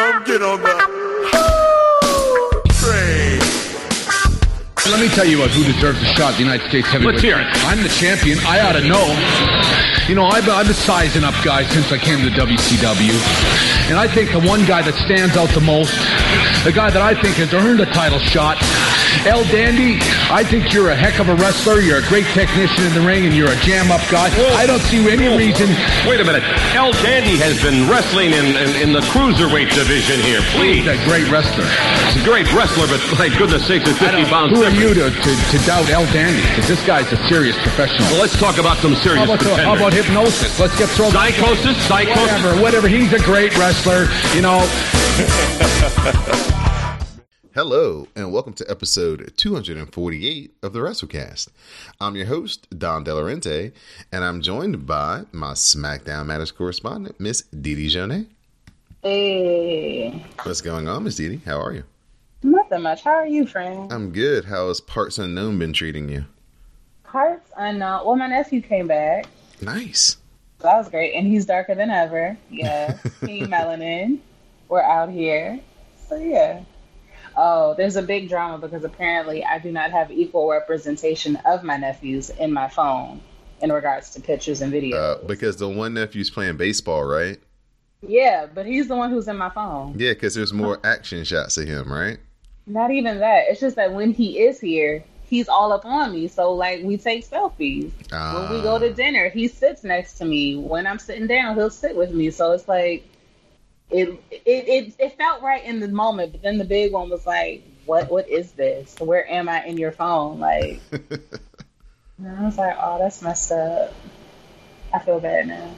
Come get on that. Great. Let me tell you what, who deserves a shot. The United States heavyweight. Let's hear it. I'm the champion. I ought to know. You know, I've, I've been sizing up guys since I came to WCW. And I think the one guy that stands out the most, the guy that I think has earned a title shot, El Dandy, I think you're a heck of a wrestler. You're a great technician in the ring, and you're a jam-up guy. I don't see any reason. Wait a minute. El Dandy has been wrestling in, in, in the cruiserweight division here. Please. He's a great wrestler. He's a great wrestler, but my goodness sakes, it's 50 pounds. Who are you to, to, to doubt El Dandy? Because this guy's a serious professional. Well, let's talk about some serious How about, contenders. how about hypnosis? Let's get thrown. Psychosis? Psychosis? Whatever, whatever. He's a great wrestler. You know, Hello, and welcome to episode 248 of the WrassleCast. I'm your host, Don Delarente, and I'm joined by my SmackDown Matters correspondent, Miss Dee Dee Jonet. Hey, What's going on, Miss Dee Dee? How are you? nothing much. How are you, friend? I'm good. How has Parts Unknown been treating you? Hearts unknown. Well, my nephew came back. Nice. That was great, and he's darker than ever. Yeah, Team Melanin. We're out here. So yeah. Oh, there's a big drama because apparently I do not have equal representation of my nephews in my phone in regards to pictures and videos. Uh, because the one nephew's playing baseball, right? yeah, but he's the one who's in my phone. Yeah, because there's more action shots of him, right? Not even that. It's just that when he is here, he's all up on me. So like we take selfies. when we go to Ah. dinner, he sits next to me. When I'm sitting down, he'll sit with me. So it's like it it it, it felt right in the moment, but then the big one was like, What what is this? Where am I in your phone? Like and I was like, Oh, that's messed up. I feel bad now.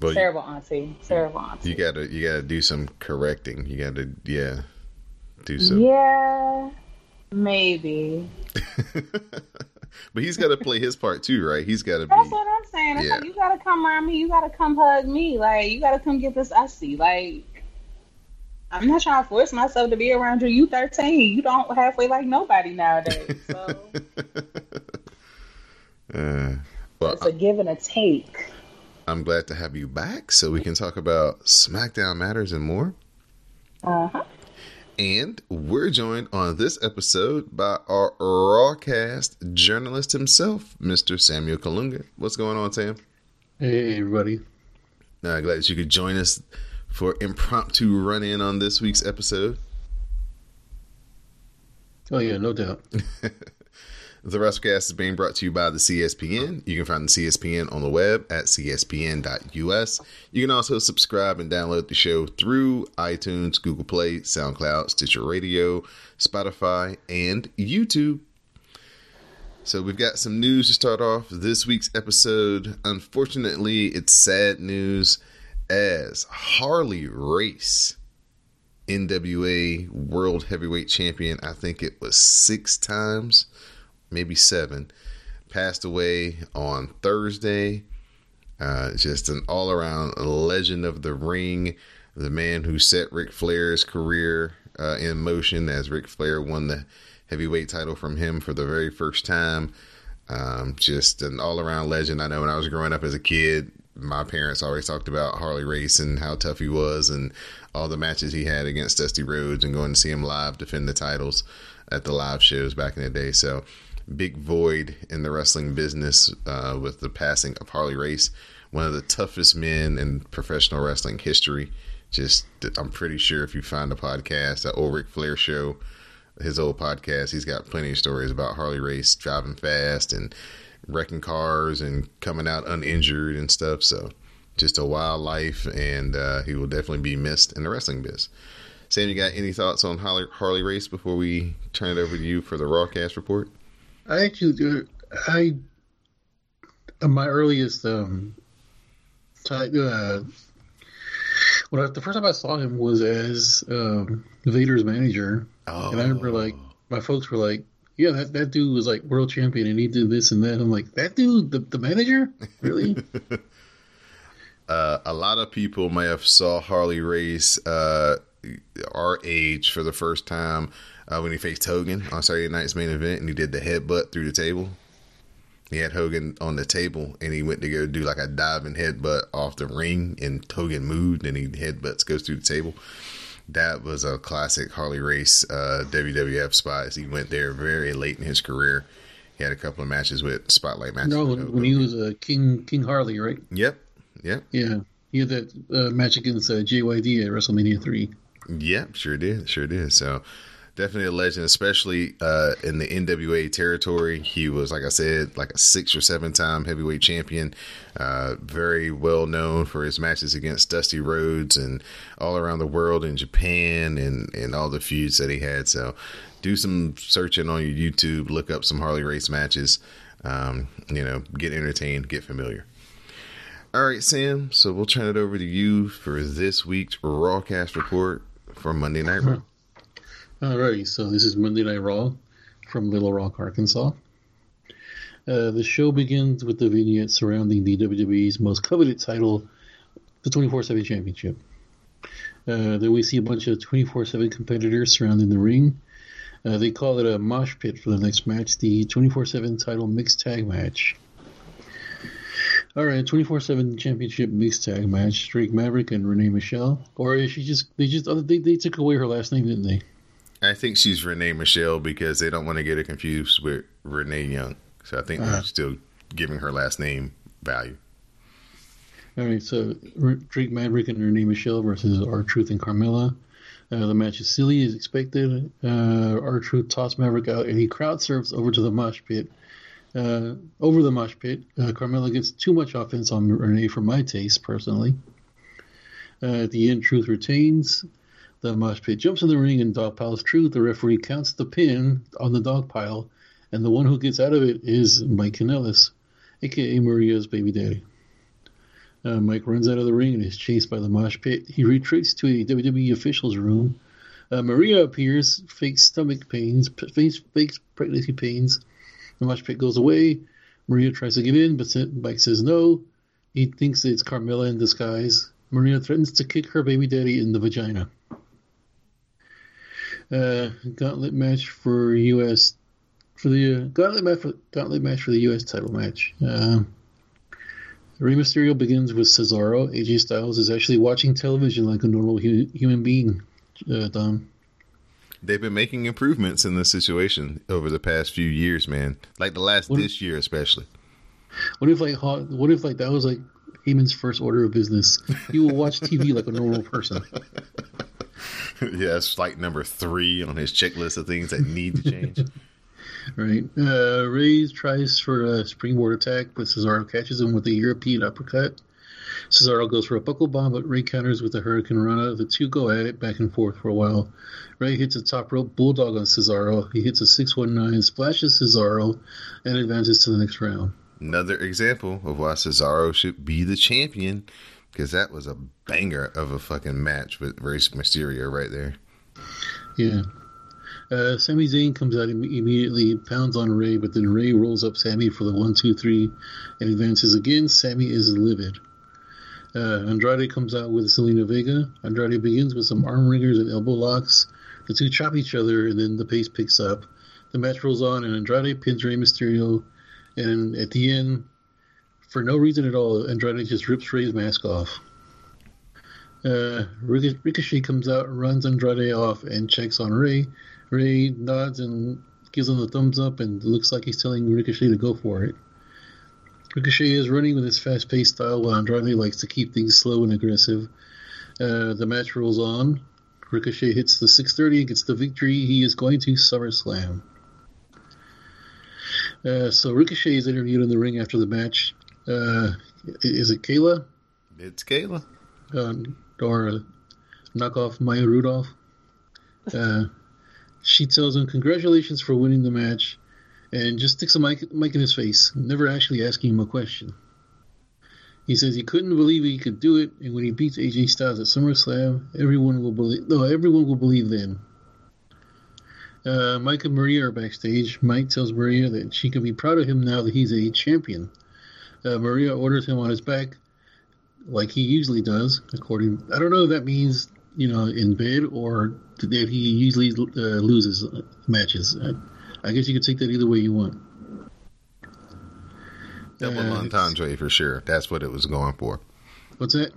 Well, you, Terrible auntie. Terrible auntie. you gotta you gotta do some correcting. You gotta yeah, do some. Yeah. Maybe. but he's got to play his part too, right? He's got to be. That's what I'm saying. Yeah. like you gotta come around me. You gotta come hug me. Like you gotta come get this ussy. Like I'm not trying to force myself to be around you. You 13. You don't halfway like nobody nowadays. So Uh, well, it's a give and a take. I'm glad to have you back so we can talk about SmackDown Matters and more. Uh huh. And we're joined on this episode by our Rawcast journalist himself, Mr. Samuel Kalunga. What's going on, Sam? Hey, everybody. Uh, glad that you could join us for impromptu run in on this week's episode. Oh, yeah, no doubt. The WrassleCast is being brought to you by the CSPN. You can find the CSPN on the web at cspn.us. You can also subscribe and download the show through iTunes, Google Play, SoundCloud, Stitcher Radio, Spotify, and YouTube. So we've got some news to start off this week's episode. Unfortunately, it's sad news as Harley Race, NWA World Heavyweight Champion, I think it was six times maybe seven, passed away on Thursday. Uh, just an all around legend of the ring, the man who set Ric Flair's career uh, in motion as Ric Flair won the heavyweight title from him for the very first time. Um, just an all around legend. I know when I was growing up as a kid, my parents always talked about Harley Race and how tough he was and all the matches he had against Dusty Rhodes and going to see him live defend the titles at the live shows back in the day. So, big void in the wrestling business uh, with the passing of Harley Race, one of the toughest men in professional wrestling history. Just, I'm pretty sure if you find a podcast, the old Ric Flair show, his old podcast, he's got plenty of stories about Harley Race driving fast and wrecking cars and coming out uninjured and stuff. So, just a wild life, and uh, he will definitely be missed in the wrestling biz. Sam, you got any thoughts on Harley, Harley Race before we turn it over to you for the Rawcast report? I actually, do- I, uh, my earliest, um, ti- uh, when I, the first time I saw him was as um, Vader's manager, Oh, and I remember like my folks were like, "Yeah, that, that dude was like world champion, and he did this and that." I'm like, "That dude, the, the manager, really?" uh, a lot of people may have saw Harley Race uh, our age for the first time uh, when he faced Hogan on Saturday night's main event, and he did the headbutt through the table. He had Hogan on the table, and he went to go do like a diving headbutt off the ring, and Hogan moved, and he headbutts goes through the table. That was a classic Harley Race uh, WWF spot. He went there very late in his career. He had a couple of matches with spotlight matches. No, when, he was uh, King King Harley, right? Yep, yep, Yeah, he had that uh, match against uh, JYD at WrestleMania three. yep. Sure did, sure did. So definitely a legend, especially uh, in the NWA territory. He was, like I said, like a six or seven time heavyweight champion. Uh, very well known for his matches against Dusty Rhodes and all around the world in Japan and and all the feuds that he had. So do some searching on your YouTube, look up some Harley Race matches. Um, you know, get entertained, get familiar. All right, Sam. So we'll turn it over to you for this week's Rawcast report for Monday Night Raw. Alrighty, so this is Monday Night Raw from Little Rock, Arkansas. Uh, the show begins with the vignette surrounding the WWE's most coveted title, the 24 7 Championship. Uh, then we see a bunch of 24 7 competitors surrounding the ring. Uh, they call it a mosh pit for the next match, the 24 7 title mixed tag match. Alright, 24 7 championship mixed tag match. Drake Maverick and Renee Michelle. Or is she just, they just, they, they took away her last name, didn't they? I think she's Renee Michelle because they don't want to get her confused with Renee Young. So I think Uh-huh. they're still giving her last name value. All right, so Drake Maverick and Renee Michelle versus R Truth and Carmella. Uh, the match is silly as expected. Uh, R Truth tossed Maverick out, and he crowd surfs over to the mosh pit. Uh, over the mosh pit, uh, Carmella gets too much offense on Renee for my taste, personally. Uh, at the end, Truth retains. The mosh pit jumps in the ring and dog piles Truth. The referee counts the pin on the dog pile, and the one who gets out of it is Mike Kanellis, aka Maria's baby daddy. Uh, Mike runs out of the ring and is chased by the mosh pit. He retreats to a WWE official's room. Uh, Maria appears, fakes stomach pains, fakes, fakes pregnancy pains. The mosh pit goes away. Maria tries to get in, but Mike says no. He thinks it's Carmella in disguise. Maria threatens to kick her baby daddy in the vagina. Uh, gauntlet match for U.S. for the uh, gauntlet match for gauntlet match for the U.S. title match. Uh, Rey Mysterio begins with Cesaro. AJ Styles is actually watching television like a normal hu- human being. Uh, Dom. They've been making improvements in this situation over the past few years, man. Like the last What- this year, especially. What if like what if like that was like Heyman's first order of business? You will watch TV like a normal person. yeah, it's like number three on his checklist of things that need to change. Right. Uh, Rey tries for a springboard attack, but Cesaro catches him with a European uppercut. Cesaro goes for a buckle bomb, but Rey counters with a hurricanrana. The two go at it back and forth for a while. Rey hits a top rope bulldog on Cesaro. He hits a 619, splashes Cesaro, and advances to the next round. Another example of why Cesaro should be the champion, because that was a banger of a fucking match with Rey Mysterio right there. Yeah. Uh, Sami Zayn comes out Im- immediately, pounds on Rey, but then Rey rolls up Sami for the one, two, three, and advances again. Sami is livid. Uh, Andrade comes out with Zelina Vega. Andrade begins with some arm wringers and elbow locks. The two chop each other, and then the pace picks up. The match rolls on, and Andrade pins Rey Mysterio. And at the end, for no reason at all, Andrade just rips Rey's mask off. Uh, Ric- Ricochet comes out, runs Andrade off, and checks on Rey. Ray nods and gives him the thumbs up, and looks like he's telling Ricochet to go for it. Ricochet is running with his fast-paced style, while Andrade likes to keep things slow and aggressive. Uh, the match rolls on. Ricochet hits the 630 and gets the victory. He is going to SummerSlam. Uh, so Ricochet is interviewed in the ring after the match. Uh, is it Kayla? It's Kayla. uh, or knock off Maya Rudolph. Uh, she tells him congratulations for winning the match, and just sticks a mic, mic in his face, never actually asking him a question. He says he couldn't believe he could do it, and when he beats AJ Styles at SummerSlam, everyone will believe. No, everyone will believe then. Uh, Mike and Maria are backstage. Mike tells Maria that she can be proud of him now that he's a champion. Uh, Maria orders him on his back, like he usually does. According, I don't know if that means you know in bed or that he usually uh, loses matches. I, I guess you could take that either way you want. Double Uh, entendre for sure. That's what it was going for. What's that?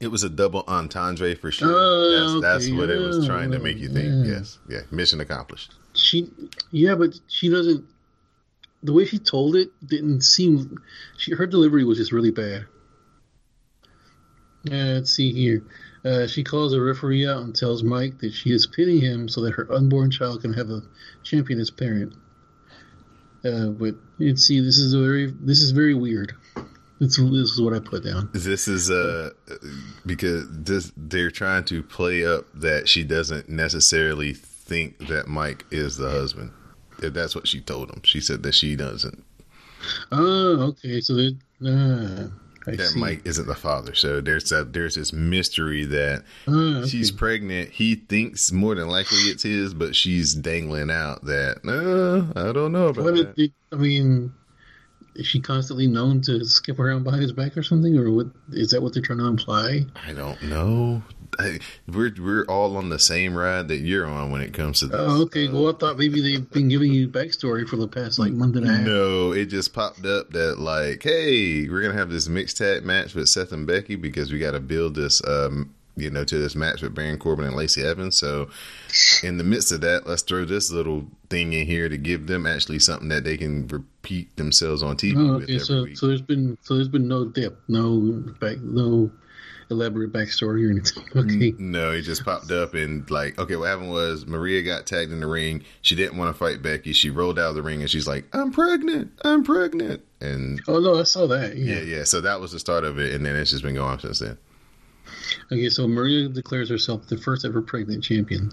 It was a double entendre for sure. Oh, that's that's okay. what it was trying to Oh, make you think. yeah. Yes. Yeah. Mission accomplished. She, yeah, but she doesn't. The way she told it didn't seem. She her delivery was just really bad. Uh, let's see here. Uh, she calls a referee out and tells Mike that she is pitting him so that her unborn child can have a champion as parent. Uh, but let's see. This is very. This is very weird. This, this is what I put down. This is uh because this they're trying to play up that she doesn't necessarily think that Mike is the husband. That's what she told him. She said that she doesn't Oh, okay. So that. Uh, that see. Mike isn't the father. So there's that there's this mystery that Ah, okay. she's pregnant. He thinks more than likely it's his, but she's dangling out that no, I don't know about What that. I mean, is she constantly known to skip around behind his back or something, or what? Is that what they're trying to imply? I don't know. I, we're we're all on the same ride that you're on when it comes to this. Oh, okay. Well, I thought maybe they've been giving you backstory for the past like month and a half. No, it just popped up that like, hey, we're gonna have this mixed tag match with Seth and Becky because we got to build this, um, you know, to this match with Baron Corbin and Lacey Evans. So, in the midst of that, let's throw this little thing in here to give them actually something that they can repeat themselves on TV Oh, with okay. So, week. so there's been so there's been no dip, no back, no elaborate backstory or anything. Okay. No, he just popped up and like, okay, what happened was Maria got tagged in the ring. She didn't want to fight Becky. She rolled out of the ring and she's like, "I'm pregnant. I'm pregnant." And Oh no, I saw that. yeah, Yeah. yeah. So that was the start of it, and then it's just been going on since then. Okay. So Maria declares herself the first ever pregnant champion.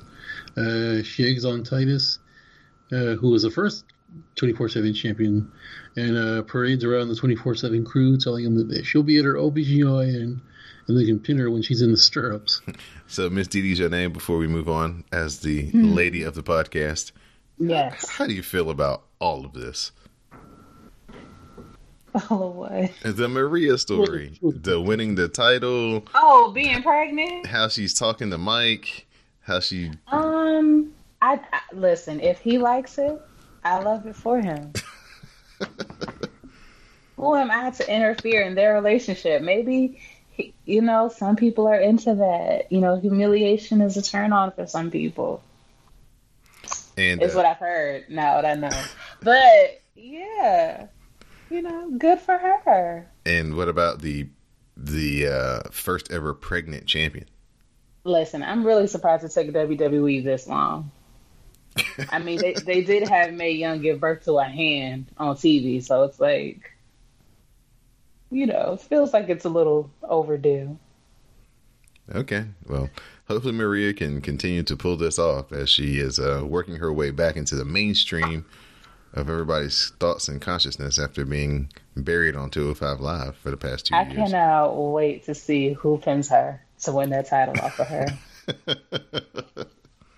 Uh, she eggs on Titus, uh, who was the first 24/7 champion, and uh, parades around the 24/7 crew, telling them that she'll be at her OBGYN and they can pin her when she's in the stirrups. So Miss Dee Dee's your name before we move on as the lady of the podcast. Yes. How do you feel about all of this? Oh, what? The Maria story, the winning the title, Oh, being pregnant. how she's talking to Mike, how she Um, I, I listen. If he likes it, I love it for him. Who am I to interfere in their relationship? Maybe, he, you know, some people are into that. You know, humiliation is a turn on for some people. and Is uh, what I've heard. Now that I know. But yeah, you know, good for her. and what about the the uh, first ever pregnant champion? Listen, I'm really surprised it took WWE this long. I mean, they, they did have Mae Young give birth to a hand on TV, so it's like, you know, it feels like it's a little overdue. Okay, well, hopefully Maria can continue to pull this off as she is uh, working her way back into the mainstream of everybody's thoughts and consciousness after being buried on 205 Live for the past two I years. cannot wait to see who pins her to win that title off of her.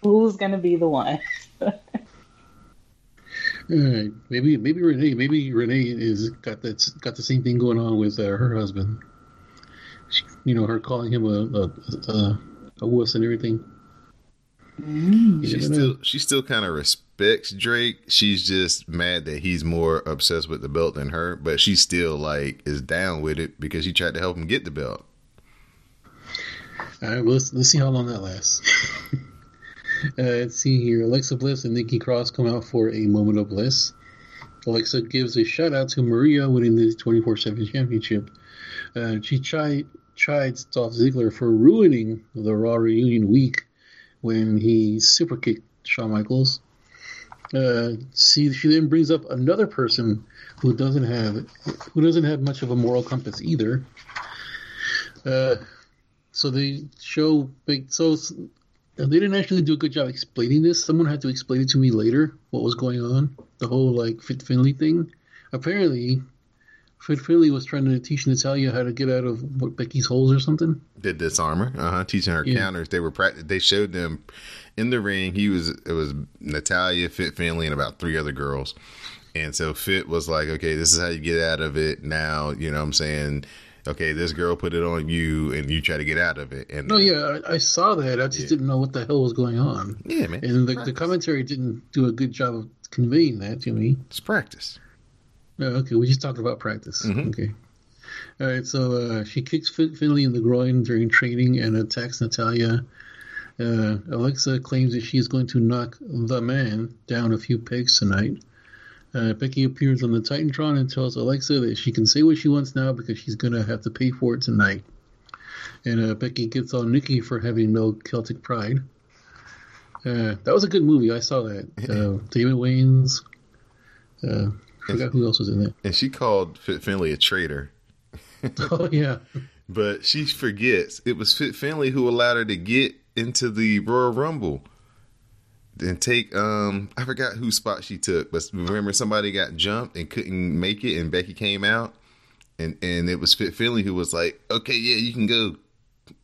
Who's gonna be the one? Alright, maybe maybe Renee maybe Renee is got that got the same thing going on with uh, her husband. She, you know, her calling him a a, a, a wuss and everything. You She never know. still she still kind of respects Drake. She's just mad that he's more obsessed with the belt than her, but she still like is down with it because he tried to help him get the belt. All right, well, let's let's see how long that lasts. uh, let's see here. Alexa Bliss and Nikki Cross come out for a moment of bliss. Alexa gives a shout out to Maria winning the 24 7 championship. Uh, she chid, chides Dolph Ziggler for ruining the Raw reunion week when he super kicked Shawn Michaels. Uh, see, she then brings up another person who doesn't have who doesn't have much of a moral compass either. Uh, so they show big. So they didn't actually do a good job explaining this. Someone had to explain it to me later. What was going on? The whole like Fit Finlay thing. Apparently, Fit Finlay was trying to teach Natalya how to get out of what, Becky's holes or something. Did disarmer, uh huh, teaching her Yeah. counters. They were pract- They showed them in the ring. He was it was Natalya, Fit Finlay, and about three other girls. And so Fit was like, okay, this is how you get out of it. Now, you know what I'm saying? Okay, this girl put it on you and you try to get out of it. And No, yeah, I, I saw that. I just Yeah. didn't know what the hell was going on. yeah, man. And the, the commentary didn't do a good job of conveying that to me. It's practice. Oh, okay, we just talked about practice. Okay. All right, so uh, she kicks Fin- Finlay in the groin during training and attacks Natalya. Uh, Alexa claims that she is going to knock the man down a few pegs tonight. Uh, Becky appears on the Titantron and tells Alexa that she can say what she wants now because she's going to have to pay for it tonight. And uh, Becky gets on Nikki for having no Celtic pride. Uh, that was a good movie. I saw that. Uh, David Wayne's. Uh, I forgot who else was in it. And she called Fit Finlay a traitor. Oh yeah, But she forgets it was Fit Finlay who allowed her to get into the Royal Rumble. And take um I forgot whose spot she took, but remember somebody got jumped and couldn't make it and Becky came out and and it was Fit Finlay who was like, Okay, yeah, you can go.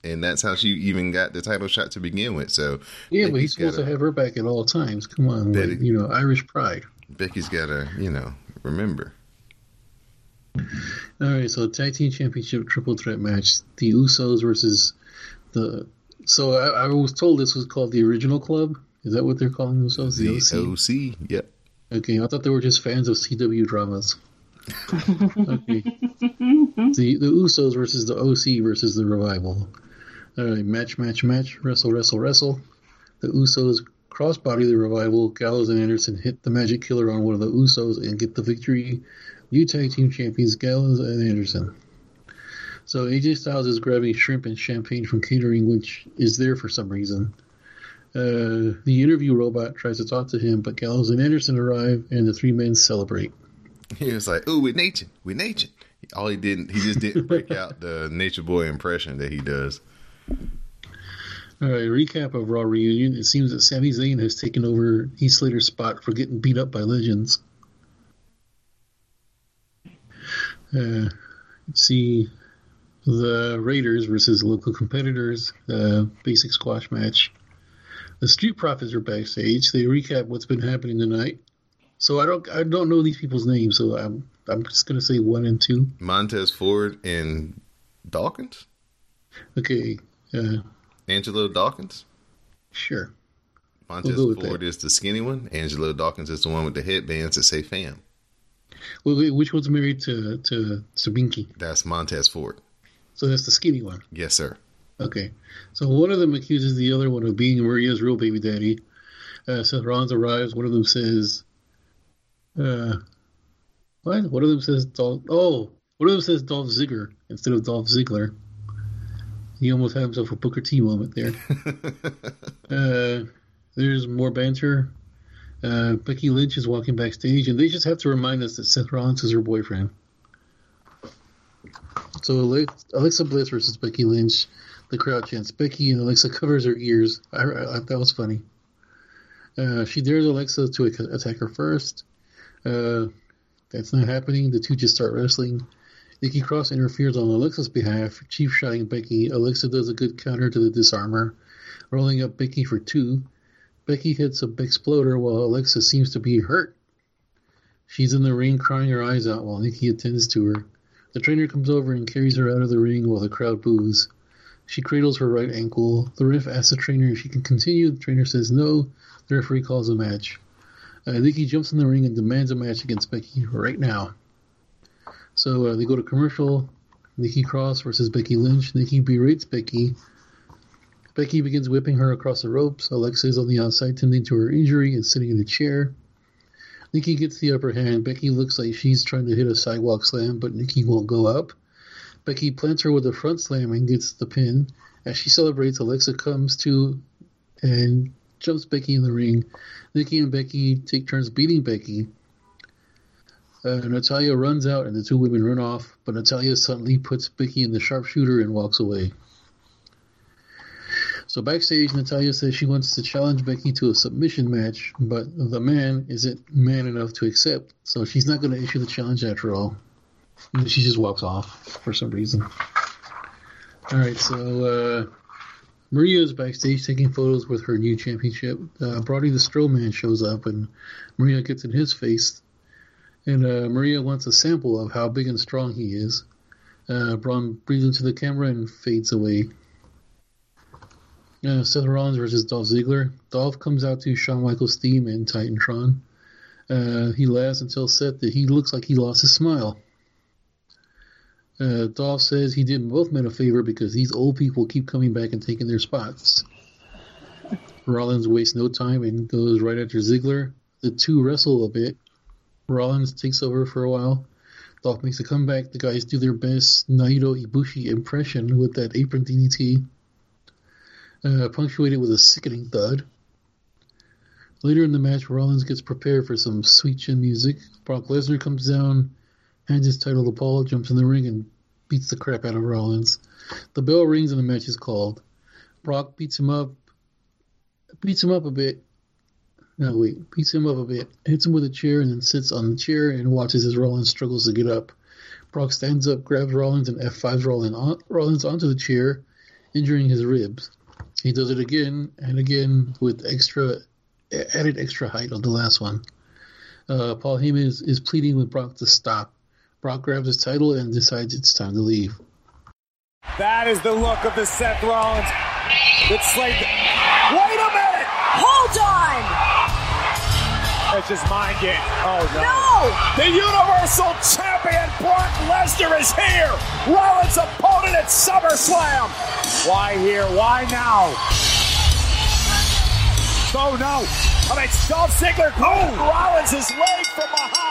And that's how she even got the title shot to begin with. So yeah, but Becky's he's supposed gotta- have her back at all times. Come on, That like, you know, Irish pride. Becky's gotta, you know, remember. All right, so tag team championship triple threat match: the Usos versus the. So I, I was told this was called the original club. Is that what they're calling themselves? The The OC. OC. Yep. Okay, I thought they were just fans of CW dramas. okay. The the Usos versus the OC versus the Revival. All right, match, match, match. Wrestle, wrestle, wrestle. The Usos crossbody the Revival. Gallows and Anderson hit the Magic Killer on one of the Usos and get the victory. New tag team champions Gallows and Anderson. So AJ Styles is grabbing shrimp and champagne from catering, which is there for some reason. Uh, the interview robot tries to talk to him, but Gallows and Anderson arrive, and the three men celebrate. He was like, "Ooh, with nature, with nature." All he didn't, he just didn't break out the Nature Boy impression that he does. All right, recap of Raw reunion. It seems that Sami Zayn has taken over Heath Slater's spot for getting beat up by legends. Uh, see the Raiders versus local competitors. Uh, basic squash match. The Street Profits are backstage. They recap what's been happening tonight. So I don't I don't know these people's names, so I'm I'm just gonna say one and two. Montez Ford and Dawkins, Okay, uh, Angelo Dawkins. sure. Montez We'll Ford is the skinny one. Angelo Dawkins is the one with the headbands that say "fam." Wait, which one's married to to Sabinki? That's Montez Ford. So that's the skinny one. Yes, sir. Okay. So one of them accuses the other one of being Maria's real baby daddy. Uh, Seth Rollins arrives. One of them says, uh, what? One of them says, Dolph, oh, one of them says Dolph Ziggler instead of Dolph Ziggler. He almost had himself a Booker T moment there. uh, there's more banter. Uh, Becky Lynch is walking backstage, and they just have to remind us that Seth Rollins is her boyfriend. So Alexa Bliss versus Becky Lynch. The crowd chants Becky, and Alexa covers her ears. I, I, that was funny. Uh, she dares Alexa to ac- attack her first. Uh, that's not happening. The two just start wrestling. Nikki Cross interferes on Alexa's behalf, chief shotting Becky. Alexa does a good counter to the disarmor, rolling up Becky for two. Becky hits a big exploder while Alexa seems to be hurt. She's in the ring crying her eyes out while Nikki attends to her. The trainer comes over and carries her out of the ring while the crowd boos. She cradles her right ankle. The ref asks the trainer if she can continue. The trainer says no. The referee calls a match. Uh, Nikki jumps in the ring and demands a match against Becky right now. So uh, they go to commercial. Nikki Cross versus Becky Lynch. Nikki berates Becky. Becky begins whipping her across the ropes. Alexa is on the outside tending to her injury and sitting in a chair. Nikki gets the upper hand. Becky looks like she's trying to hit a sidewalk slam, but Nikki won't go up. Becky plants her with a front slam and gets the pin. As she celebrates, Alexa comes to and jumps Becky in the ring. Nikki and Becky take turns beating Becky. Uh, Natalya runs out and the two women run off, but Natalya suddenly puts Becky in the sharpshooter and walks away. So backstage, Natalya says she wants to challenge Becky to a submission match, but the man isn't man enough to accept, so she's not going to issue the challenge after all. And she just walks off for some reason. All right, so uh, Maria is backstage taking photos with her new championship. Uh, Brody the Strowman shows up, and Maria gets in his face. And uh, Maria wants a sample of how big and strong he is. Uh, Braun breathes into the camera and fades away. Uh, Seth Rollins versus Dolph Ziggler. Dolph comes out to Shawn Michaels' theme and Titantron. Uh, he laughs tells Seth that he looks like he lost his smile. Uh, Dolph says he did both men a favor because these old people keep coming back and taking their spots. Rollins wastes no time and goes right after Ziggler. The two wrestle a bit. Rollins takes over for a while. Dolph makes a comeback. The guys do their best Naito Ibushi impression with that apron DDT, uh, punctuated with a sickening thud. Later in the match, Rollins gets prepared for some sweet chin music. Brock Lesnar comes down, hands his title to Paul, jumps in the ring, and beats the crap out of Rollins. The bell rings and the match is called. Brock beats him up, beats him up a bit. No, wait, beats him up a bit, hits him with a chair, and then sits on the chair and watches as Rollins struggles to get up. Brock stands up, grabs Rollins, and F5s Rollins, on, Rollins onto the chair, injuring his ribs. He does it again and again with extra added extra height on the last one. Uh, Paul Heyman is, is pleading with Brock to stop. Brock grabs his title and decides it's time to leave. That is the look of the Seth Rollins. It's like, wait a minute! Hold on! It's just mind game. Oh no. No! The Universal Champion Brock Lesnar is here! Rollins' opponent at SummerSlam! Why here? Why now? Oh no! I mean, Dolph Ziggler grabbed Rollins' leg from behind.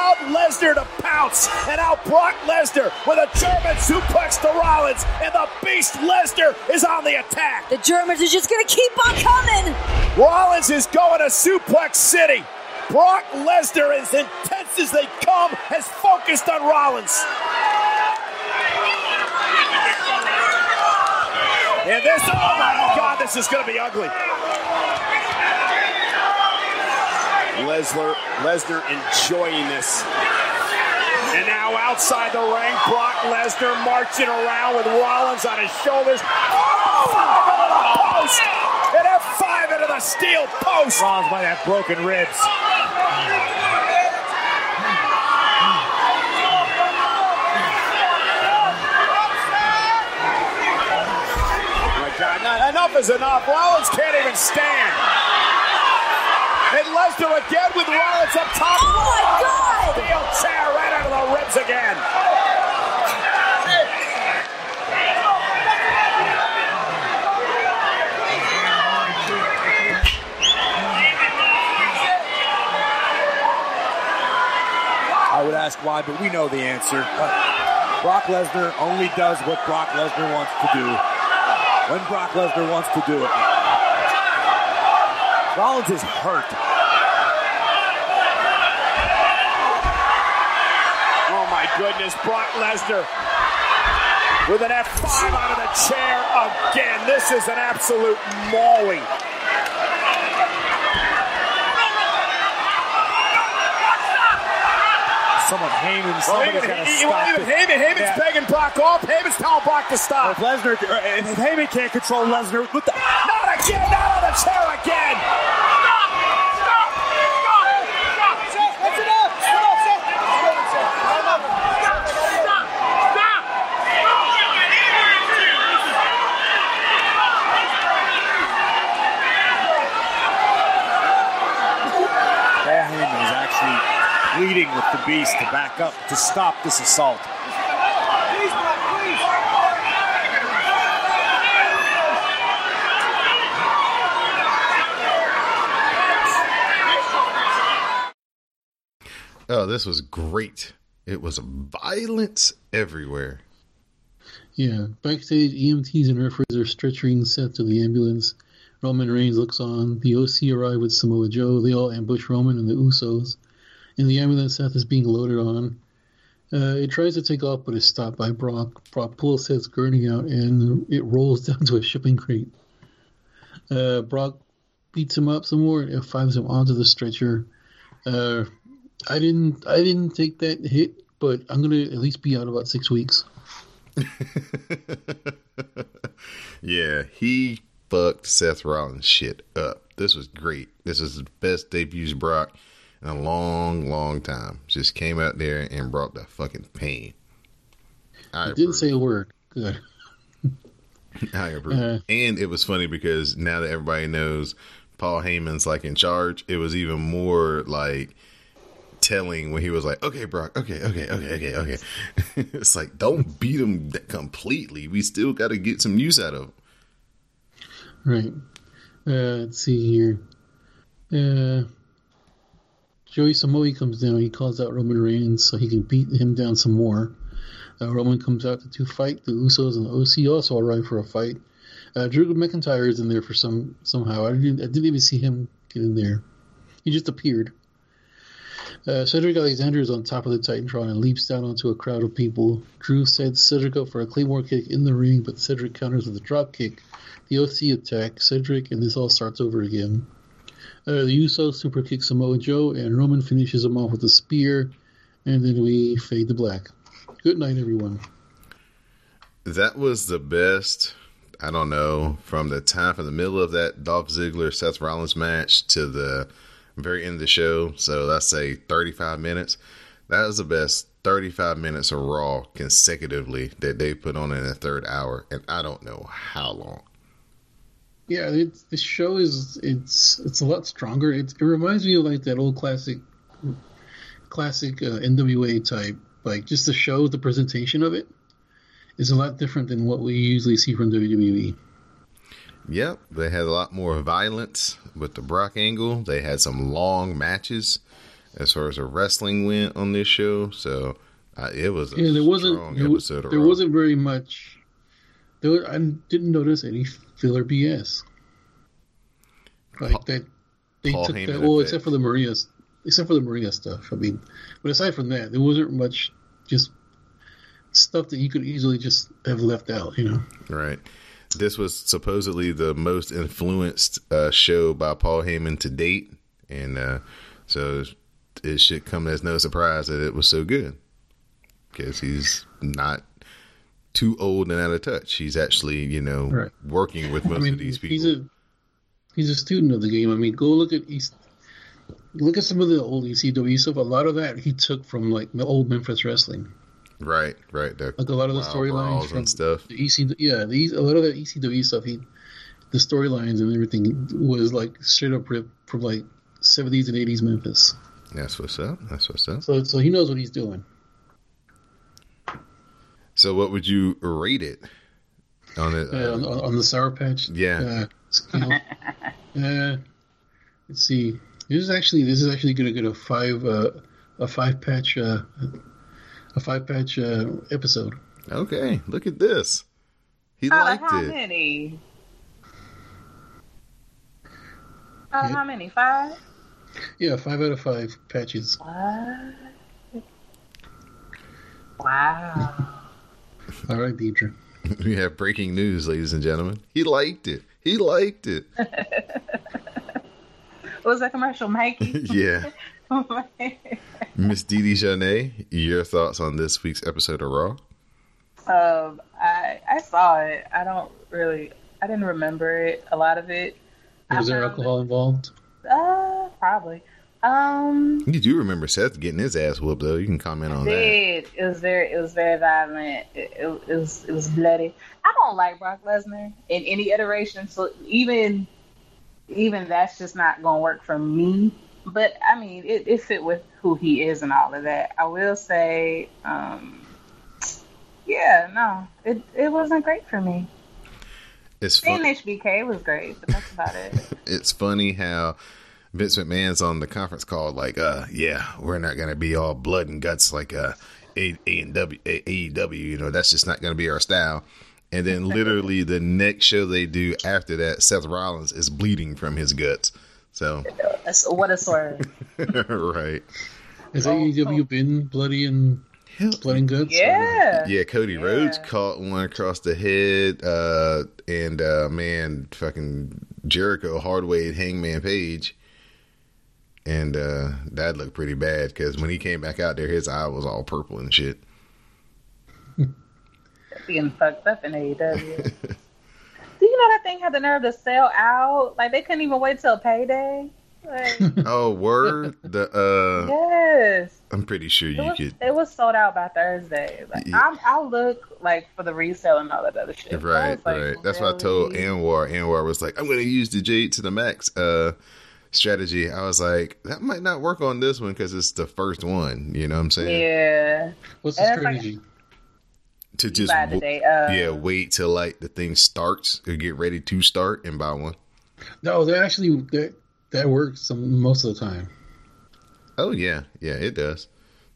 Allowed Lesnar to pounce. And now Brock Lesnar with a German suplex to Rollins. And the Beast Lesnar is on the attack. The Germans are just gonna keep on coming! Rollins is going to Suplex City. Brock Lesnar, as intense as they come, has focused on Rollins. And this, oh my God, this is going to be ugly. Lesnar, Lesnar enjoying this. And now outside the ring, Brock Lesnar marching around with Rollins on his shoulders. F5 into the post! An F5 into the steel post! Rollins might have broken ribs. Oh my God, enough is enough. Rollins can't even stand. And Lesnar again with Rollins up top. Oh my God! Steel chair right out of the ribs again. I would ask why, but we know the answer. Brock Lesnar only does what Brock Lesnar wants to do when Brock Lesnar wants to do it. Rollins is hurt. Oh my goodness, Brock Lesnar with an F5 out of the chair again. This is an absolute mauling. Someone Heyman, Well, somebody's even, got to stop even it. Heyman, Heyman's Yeah. begging Brock off. Heyman's telling Brock to If stop. Lesnar, uh, if Heyman can't control Lesnar, what the? Not again, not on the chair again. Paul Heyman is actually pleading with the Beast to back up to stop this assault. Oh, this was great. It was violence everywhere. Yeah, backstage, EMTs and referees are stretchering Seth to the ambulance. Roman Reigns looks on. The OC arrive with Samoa Joe. They all ambush Roman and the Usos. In the ambulance, Seth is being loaded on. Uh, it tries to take off, but is stopped by Brock. Brock pulls Seth's gurney out, and it rolls down to a shipping crate. Uh, Brock beats him up some more and F5s him onto the stretcher. Uh, I didn't, I didn't take that hit, but I'm gonna at least be out about six weeks. yeah, he fucked Seth Rollins shit up. This was great. This is the best debuts Brock in a long, long time. Just came out there and brought the fucking pain. I Didn't say a word. Good. I approve. Uh, and it was funny because now that everybody knows Paul Heyman's like in charge, it was even more like telling when he was like, "Okay, Brock, okay, okay, okay, okay, okay." it's like don't beat him completely. We still got to get some use out of him. Right. Uh, let's see here. Uh, Joey Samoa comes down. He calls out Roman Reigns so he can beat him down some more. Uh, Roman comes out to, to fight. The Usos and the OC also arrive for a fight. Uh, Drew McIntyre is in there for some somehow. I didn't, I didn't even see him get in there. He just appeared. Uh, Cedric Alexander is on top of the Titantron and leaps down onto a crowd of people. Drew sends Cedric up for a Claymore kick in the ring, but Cedric counters with a drop kick. The OC attack Cedric, and this all starts over again. Uh, the Usos super kick Samoa Joe, and Roman finishes him off with a spear, and then we fade to black. Good night, everyone. That was the best. I don't know from the time from the middle of that Dolph Ziggler Seth Rollins match to the very end of the show. So let's say 35 minutes. That was the best 35 minutes of Raw consecutively that they put on in the third hour, and I don't know how long. Yeah, it's, the show is it's it's a lot stronger. It, it reminds me of like that old classic, classic uh, NWA type. Like just the show, the presentation of it is a lot different than what we usually see from WWE. Yep, they had a lot more violence with the Brock angle. They had some long matches as far as the wrestling went on this show. So uh, it was a yeah, there wasn't there, episode there wasn't very much. There, I didn't notice any filler BS. Like Paul- that, they Paul took Heyman that. Well, except for the Maria, except for the Maria stuff. I mean, but aside from that, there wasn't much just stuff that you could easily just have left out. You know. Right. This was supposedly the most influenced uh, show by Paul Heyman to date, and uh, so it should come as no surprise that it was so good because he's not too old and out of touch. He's actually, you know, Right. working with most I mean, of these people. he's a he's a student of the game. I mean, go look at East. Look at some of the old ECW stuff. A lot of that he took from like the old Memphis wrestling. right, right. The Like a lot of the storylines from and stuff. the EC, yeah, the, a lot of the ECW stuff. He, the storylines and everything was like straight up ripped from like seventies and eighties Memphis. That's what's up. That's what's up. So, so he knows what he's doing. So, what would you rate it on it? Uh, on, on the Sour Patch, Yeah. uh, scale. uh, let's see. This is actually this is actually going to get a five uh, a five patch uh, a five patch uh, episode. okay, look at this. He Out liked how it. many? Out of Yep. how many? Five? Yeah, five out of five patches. What? Wow. All right, Deidre. We have breaking news, ladies and gentlemen. He liked it. He liked it. What was that commercial, Mikey? yeah. Miss Dee Dee Janae, your thoughts on this week's episode of Raw? um, I I saw it. I don't really. I didn't remember it. A lot of it. Was there I found alcohol involved? Uh, probably. Um, You do remember Seth getting his ass whooped, though. You can comment on that. did it was very it was very violent. It, it, it was it was bloody. I don't like Brock Lesnar in any iteration. So even even that's just not gonna work for me. But I mean, it, it fit with who he is and all of that. I will say, um, yeah, no, it it wasn't great for me. It's fun. HBK was great, but that's about it. It's funny how Vince McMahon's on the conference call, like, uh, yeah, we're not gonna be all blood and guts like uh, A A and W A- AEW. You know, that's just not gonna be our style. And then literally the next show they do after that, Seth Rollins is bleeding from his guts. So, what a swerve. right. Has Oh, AEW oh. been bloody and blood and guts? Yeah. Yeah, Cody Yeah. Rhodes caught one across the head, uh, and uh, man, fucking Jericho Hardway, Hangman Page, and uh, that looked pretty bad because when he came back out there, his eye was all purple and shit. That's being fucked up in AEW. Do you know that thing had the nerve to sell out? Like they couldn't even wait till payday. Like, Oh, word. The uh, yes. I'm pretty sure It you was, could. it was sold out by Thursday. Like Yeah. I'm, I'll look like for the resale and all that other shit. Right, like, right. That's what I told? Anwar. Anwar was like, "I'm going to use the Jade to the max uh, strategy." I was like, "That might not work on this one because it's the first one." You know what I'm saying? Yeah. What's the And it's like- strategy? To just buy the w- day of. yeah, wait till like the thing starts or get ready to start and buy one. No, that actually that that works some, most of the time. Oh yeah, yeah, it does.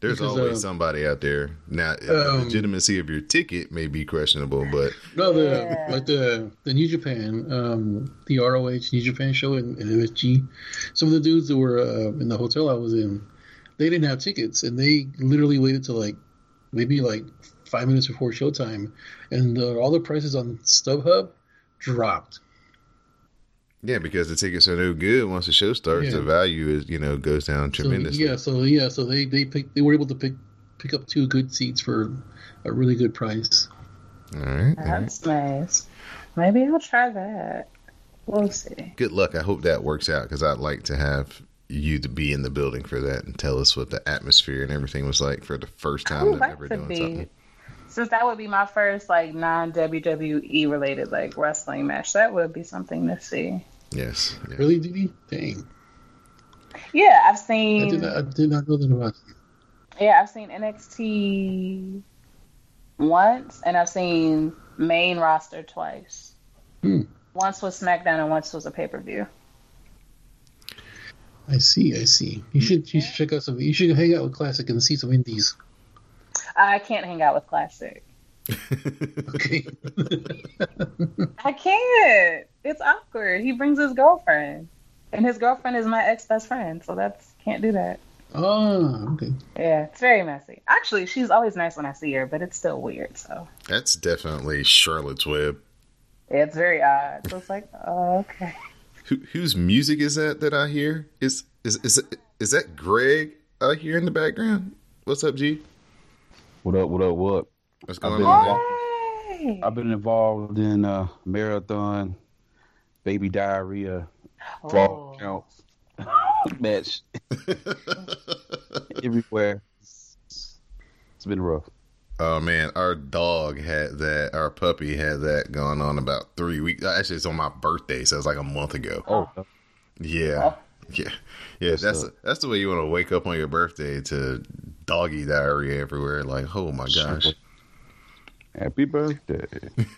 There's Because, always uh, somebody out there. Now, the Um, legitimacy of your ticket may be questionable, but No, the Yeah. like the the New Japan, um, the ROH New Japan show in, in MSG. Some of the dudes that were uh, in the hotel I was in, they didn't have tickets, and they literally waited till like maybe like five minutes before showtime, and uh, all the prices on StubHub dropped. Yeah, because the tickets are no good once the show starts. Yeah. The value is you know goes down So, tremendously. yeah, so yeah, so they they picked, they were able to pick pick up two good seats for a really good price. All right, all right. That's nice. Maybe I'll try that. We'll see. good luck. I hope that works out because I'd like to have you to be in the building for that and tell us what the atmosphere and everything was like for the first time would that like ever to doing be, something. since that would be my first like non WWE related like wrestling match. That would be something to see. Yes. yes. Really, Dee Dee? Dang, Yeah, I've I seen. did not, I did not know that about. Yeah, I've seen NXT once, and I've seen main roster twice. Hmm. Once was SmackDown, and once was a pay per view. I see, I see. You should you should check out some. You should hang out with Classic and see some indies. I can't hang out with Classic. Okay. I can't. It's awkward. He brings his girlfriend, and his girlfriend is my ex best friend, so that's can't do that. oh, okay. Yeah, it's very messy. Actually, she's always nice when I see her, but it's still weird. So That's definitely Charlotte's Web. yeah, it's very odd. So it's like, oh, okay. Who, whose music is that that I hear? Is is is is that Greg I hear in the background? What's up, G? What up? What up? What? What's I've been on? man? Hey. I've been involved in uh, marathon, baby diarrhea, fall Oh. counts, match everywhere. It's been rough. Oh man, our dog had that. Our puppy had that going on about three weeks. Actually, it's on my birthday, so it's like a month ago. Oh, Yeah, yeah, yeah. That's That's that's, that's the way you want to wake up on your birthday to doggy diarrhea everywhere. Like, oh my gosh. happy birthday!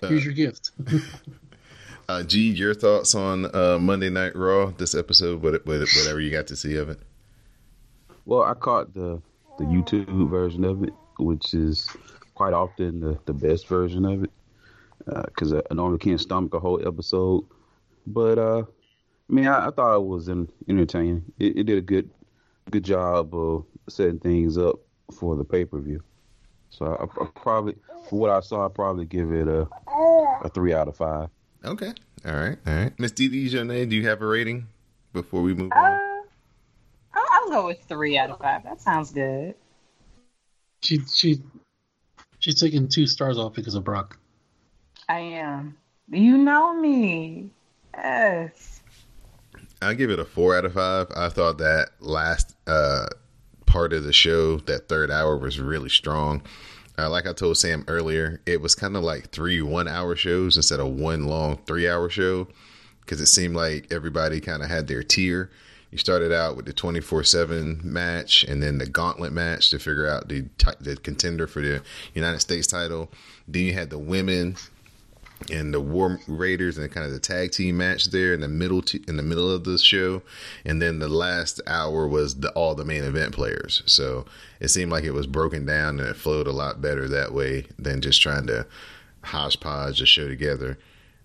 Here's your gift. Uh, G, your thoughts on uh, Monday Night Raw? This episode, what, what, whatever you got to see of it. Well, I caught the the YouTube version of it, which is quite often the, the best version of it, because I, I normally can't stomach a whole episode. But uh, I mean, I, I thought it was entertaining. It, it did a good good job of setting things up for the pay per view. So I, I probably, for what I saw, I probably give it a a three out of five. Okay, all right, all right. Miss Dee Dee Jonay, do you have a rating before we move Uh, on? I'll, I'll go with three out of five. That sounds good. She she she's taking two stars off because of Brock. I am. You know me. Yes. I give it a four out of five. I thought that last uh, part of the show, that third hour, was really strong. Uh, like I told Sam earlier, it was kind of like three one hour shows instead of one long three hour show because it seemed like everybody kind of had their tier. You started out with the 24 7 match and then the gauntlet match to figure out the, the contender for the United States title. Then you had the women and the War Raiders and kind of the tag team match there in the middle t- in the middle of the show, and then the last hour was the, all the main event players. So it seemed like it was broken down and it flowed a lot better that way than just trying to hodgepodge the show together,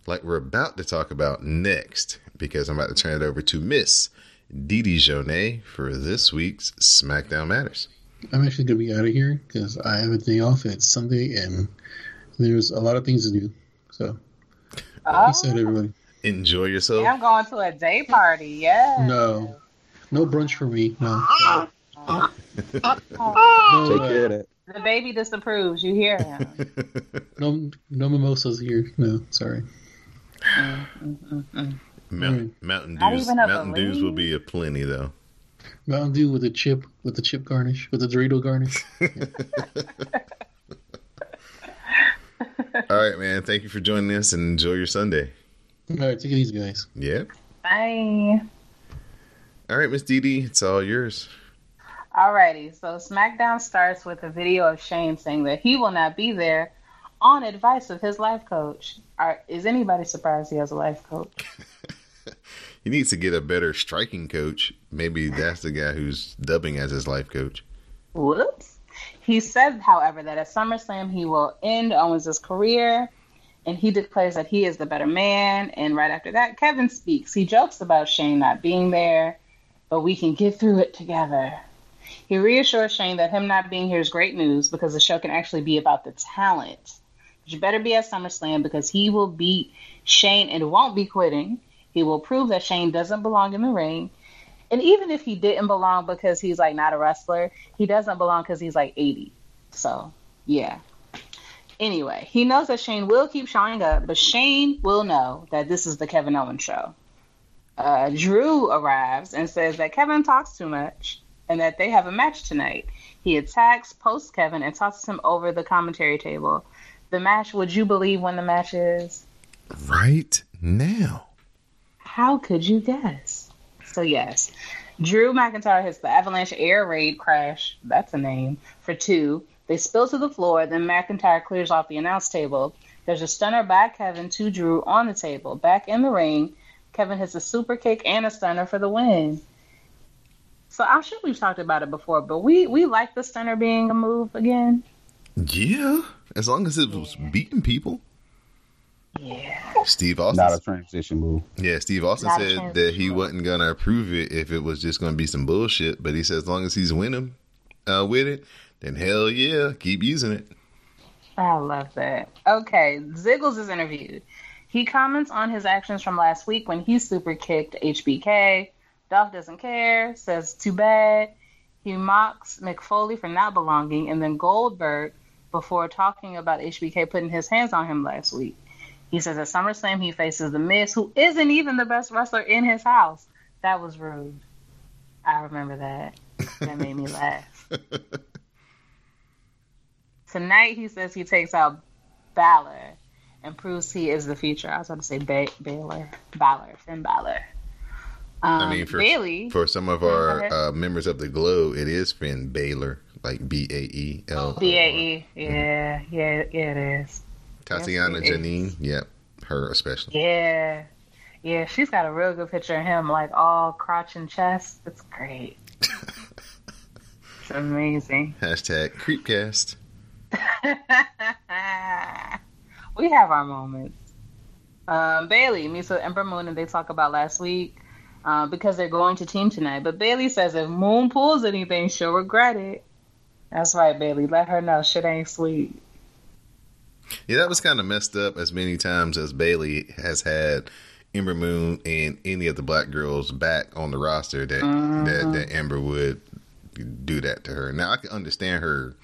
like we're about to talk about next. Because I'm about to turn it over to Miss Dee Dee Jonay for this week's SmackDown Matters. I'm actually gonna be out of here because I have a day off. It's Sunday and there's a lot of things to do. So Oh, peace out, everybody. Enjoy yourself. yeah, I'm going to a day party. Yeah. No, no brunch for me. No, Oh, no. Take uh, care of that. the baby disapproves. You hear him. No, no mimosas here. No, sorry. Mountain, Mountain Dews. even Mountain Dews will be a plenty though. Mountain Dew with a chip, with the chip garnish, with the Dorito garnish. All right, man. Thank you for joining us and enjoy your Sunday. All right, take it easy, guys. Yeah. Bye. All right, Miss Dee Dee, it's all yours. Alrighty, so SmackDown starts with a video of Shane saying that he will not be there on advice of his life coach. Are, is anybody surprised he has a life coach? He needs to get a better striking coach. Maybe that's the guy who's dubbing as his life coach. Whoops. He said, however, that at SummerSlam he will end Owens' career and he declares that he is the better man. And right after that, Kevin speaks. He jokes about Shane not being there, but we can get through it together. He reassures Shane that him not being here is great news because the show can actually be about the talent. But you better be at SummerSlam because he will beat Shane and won't be quitting. He will prove that Shane doesn't belong in the ring. And even if he didn't belong because he's like not a wrestler, he doesn't belong because he's like 80. So, yeah. Anyway, he knows that Shane will keep showing up, but Shane will know that this is the Kevin Owens show. Uh, Drew arrives and says that Kevin talks too much and that they have a match tonight. He attacks post Kevin and tosses him over the commentary table. The match, would you believe when the match is? Right now. How could you guess? So yes, Drew McIntyre hits the Avalanche Air Raid Crash. That's a name for two. They spill to the floor. Then McIntyre clears off the announce table. There's a stunner by Kevin to Drew on the table. Back in the ring, Kevin hits a super kick and a stunner for the win. So I'm sure we've talked about it before, but we we like the stunner being a move again. Yeah. As long as it was beating people. Yeah. Steve Austin. Not a transition move. Yeah, Steve Austin Not said that he wasn't gonna approve it if it was just gonna be some bullshit. But he said as long as he's winning uh, with it, then hell yeah, keep using it. I love that. Okay, Ziggles is interviewed. He comments on his actions from last week when he super kicked HBK. Dolph doesn't care, says too bad. He mocks Mick Foley for not belonging, and then Goldberg before talking about HBK putting his hands on him last week. He says at SummerSlam he faces The Miz, who isn't even the best wrestler in his house. That was rude. I remember that. That made me laugh. Tonight he says he takes out Balor and proves he is the future. I was about to say ba- Baylor, Balor, Finn Balor. Um, I mean, for Bailey, for some of our uh, members of the Glow, it is Finn Baylor, like B A E L. B A E, yeah, yeah, yeah, it is. Tatiana Yes. Janine, yep, her especially. Yeah, yeah, she's got a real good picture of him, like all crotch and chest. It's great. it's amazing. Hashtag Creepcast. we have our moments. Um, Bayley meets with Ember Moon and they talk about last week uh, because they're going to team tonight. But Bayley says if Moon pulls anything, she'll regret it. That's right, Bayley. Let her know shit ain't sweet. Yeah, that was kind of messed up as many times as Bayley has had Ember Moon and any of the black girls back on the roster that that, that Ember would do that to her. Now I can understand her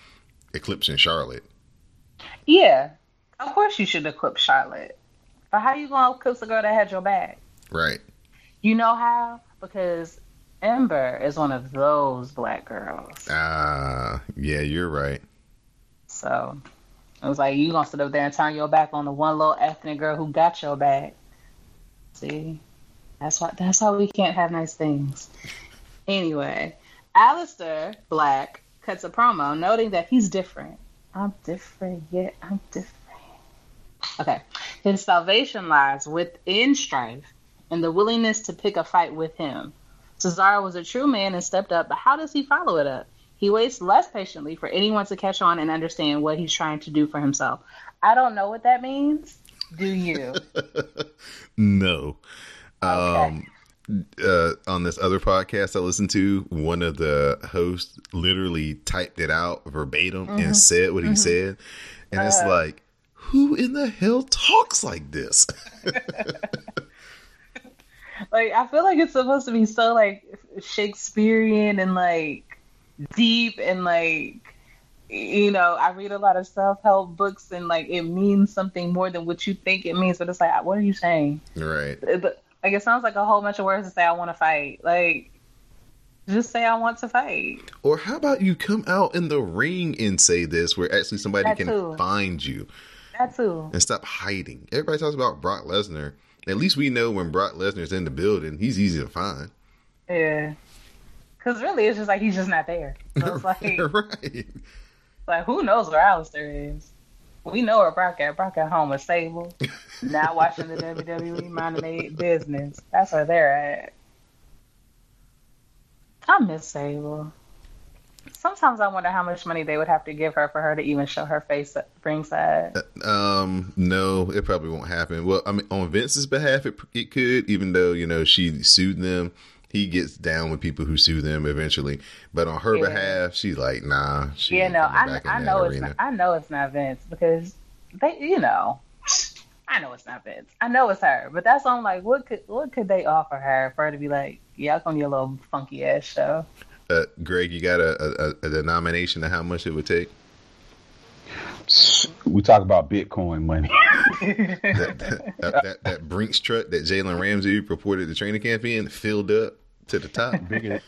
eclipsing Charlotte. Yeah, of course you should eclipse Charlotte. But how you gonna eclipse a girl that had your back? Right. You know how? Because Ember is one of those black girls. Ah, yeah, you're right. So it was like you gonna sit up there and turn your back on the one little ethnic girl who got your back. See, that's why that's why we can't have nice things. Anyway, Aleister Black cuts a promo noting that he's different. I'm different, yeah, I'm different. Okay, his salvation lies within Strife and the willingness to pick a fight with him. Cesaro was a true man and stepped up, but how does he follow it up? He waits less patiently for anyone to catch on and understand what he's trying to do for himself. I don't know what that means. Do you? No. Okay. Um uh on this other podcast I listened to, one of the hosts literally typed it out verbatim Mm-hmm. and said what he said. And it's Uh. like, who in the hell talks like this? like I feel like it's supposed to be so like Shakespearean and like deep and like you know, I read a lot of self help books and like it means something more than what you think it means, but it's like what are you saying? right. Uh, but Like it sounds like a whole bunch of words to say I want to fight. Like just say I want to fight. Or how about you come out in the ring and say this, where actually somebody That can too. find you That too. and stop hiding. Everybody talks about Brock Lesnar. At least we know when Brock Lesnar's in the building, he's easy to find. Yeah. Cause really, it's just like he's just not there. So it's like, right. like who knows where Aleister is? We know where Brock at. Brock at home with Sable, not watching the WWE, minding their business. That's where they're at. I miss Sable. Sometimes I wonder how much money they would have to give her for her to even show her face at ringside. Um, no, it probably won't happen. Well, I mean, on Vince's behalf, it, it could, even though, you know, she sued them. He gets down with people who sue them eventually. But on her Yeah. behalf, she's like, nah. She yeah, no, I, I that know it's not, I know it's not Vince because they, you know, I know it's not Vince. I know it's her, but that's why I'm like, what could what could they offer her for her to be like, yeah, come your little funky ass show. Uh, Greg, you got a, a, a denomination of how much it would take? We talk about Bitcoin money. that, that, that Brinks truck that Jalen Ramsey reported the training camp in filled up to the top. bigger,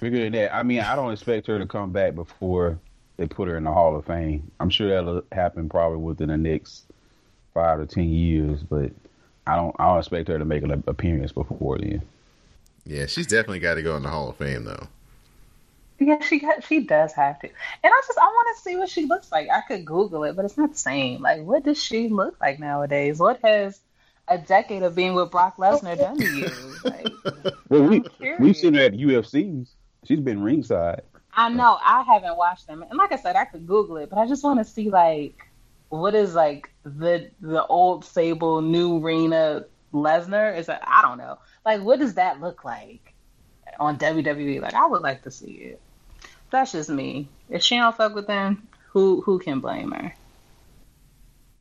bigger than that. I mean, I don't expect her to come back before they put her in the Hall of Fame. I'm sure that'll happen probably within the next five to ten years, but I don't. I don't expect her to make an appearance before then. Yeah, she's definitely got to go in the Hall of Fame, though. Yeah, she got, she does have to, and I just I want to see what she looks like. I could Google it, but it's not the same. Like, what does she look like nowadays? What has a decade of being with Brock Lesnar done to you? Like, Well, we we've seen her at UFC's. She's been ringside. I know I haven't watched them, and like I said, I could Google it, but I just want to see like what is like the the old Sable, new Rena Lesnar. Is that I don't know. Like, what does that look like on WWE? Like, I would like to see it. That's just me. If she don't fuck with them, who who can blame her?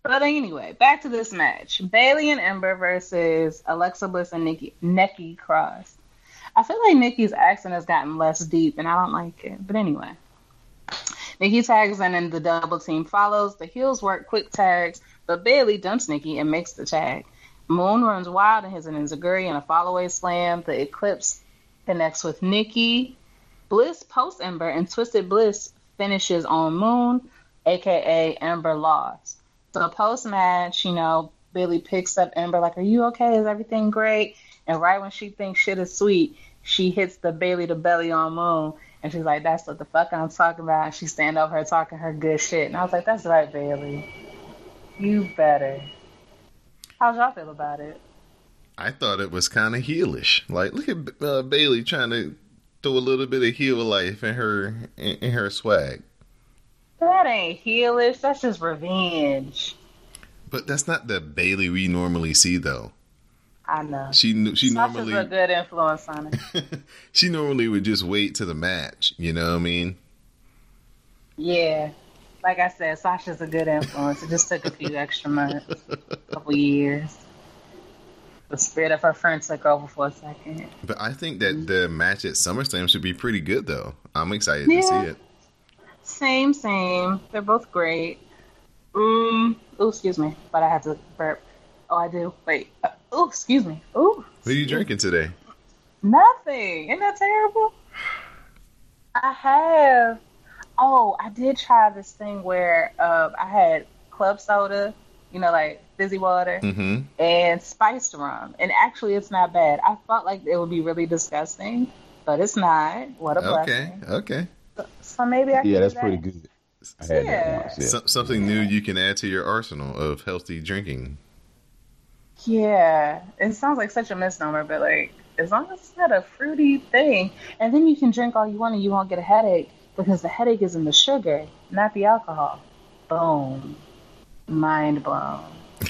But anyway, back to this match: Bayley and Ember versus Alexa Bliss and Nikki Nikki Cross. I feel like Nikki's accent has gotten less deep, and I don't like it. But anyway, Nikki tags in, and the double team follows. The heels work quick tags, but Bayley dumps Nikki and makes the tag. Moon runs wild and hits an enzuigiri and a fallaway slam. The Eclipse connects with Nikki. Bliss posts Ember, and Twisted Bliss finishes on Moon, aka Ember lost. So post match, you know, Billy picks up Ember like, "Are you okay? Is everything great?" And right when she thinks shit is sweet, she hits the Bayley to belly on Moon, and she's like, "That's what the fuck I'm talking about." And she stand over her talking her good shit, and I was like, "That's right, Bayley. You better." How's y'all feel about it? I thought it was kind of heelish. Like, look at uh, Bayley trying to throw a little bit of heel life in her in, in her swag. That ain't heelish. That's just revenge. But that's not the Bayley we normally see, though. I know. She she Sasha's normally a good influence on her. she normally would just wait to the match. You know what I mean? Yeah. Like I said, Sasha's a good influence. It just took a few extra months, a couple years. The spirit of her friend took over for a second. But I think that mm-hmm. the match at SummerSlam should be pretty good, though. I'm excited to see it. Same, same. They're both great. Um, oh, excuse me, but I have to burp. Oh, I do. Wait. Uh, oh, excuse me. Oh, What are you drinking today? nothing. Isn't that terrible? I have. Oh, I did try this thing where uh, I had club soda, you know, like fizzy water, Mm-hmm. and spiced rum. And actually, it's not bad. I felt like it would be really disgusting, but it's not. What a Okay, blessing. Okay. Okay. So maybe I can Yeah, do that's that. pretty good. I had Yeah. that once. Yeah. So, something new you can add to your arsenal of healthy drinking. Yeah, it sounds like such a misnomer, but like as long as it's not a fruity thing, and then you can drink all you want and you won't get a headache because the headache is in the sugar, not the alcohol. Boom, mind blown.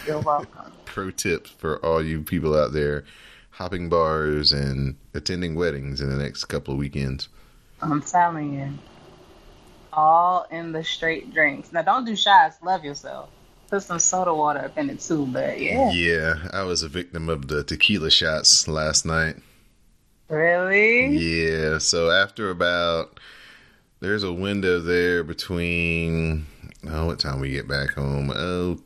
You're welcome. Pro tip for all you people out there hopping bars and attending weddings in the next couple of weekends. I'm telling you, all in the straight drinks. Now don't do shots. Love yourself. Put some soda water up in it too, but yeah. Yeah, I was a victim of the tequila shots last night. Really? Yeah, so after about there's a window there between oh what time we get back home? Oh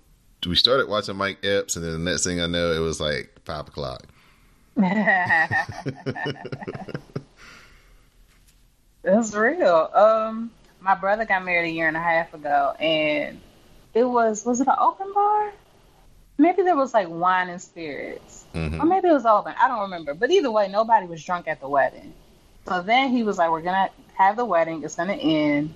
we started watching Mike Epps and then the next thing I know it was like five o'clock. That's real. Um, my brother got married a year and a half ago, and it was was it an open bar? Maybe there was like wine and spirits, Mhm. or maybe it was open. I don't remember. But either way, nobody was drunk at the wedding. So then he was like, "We're gonna have the wedding. It's gonna end.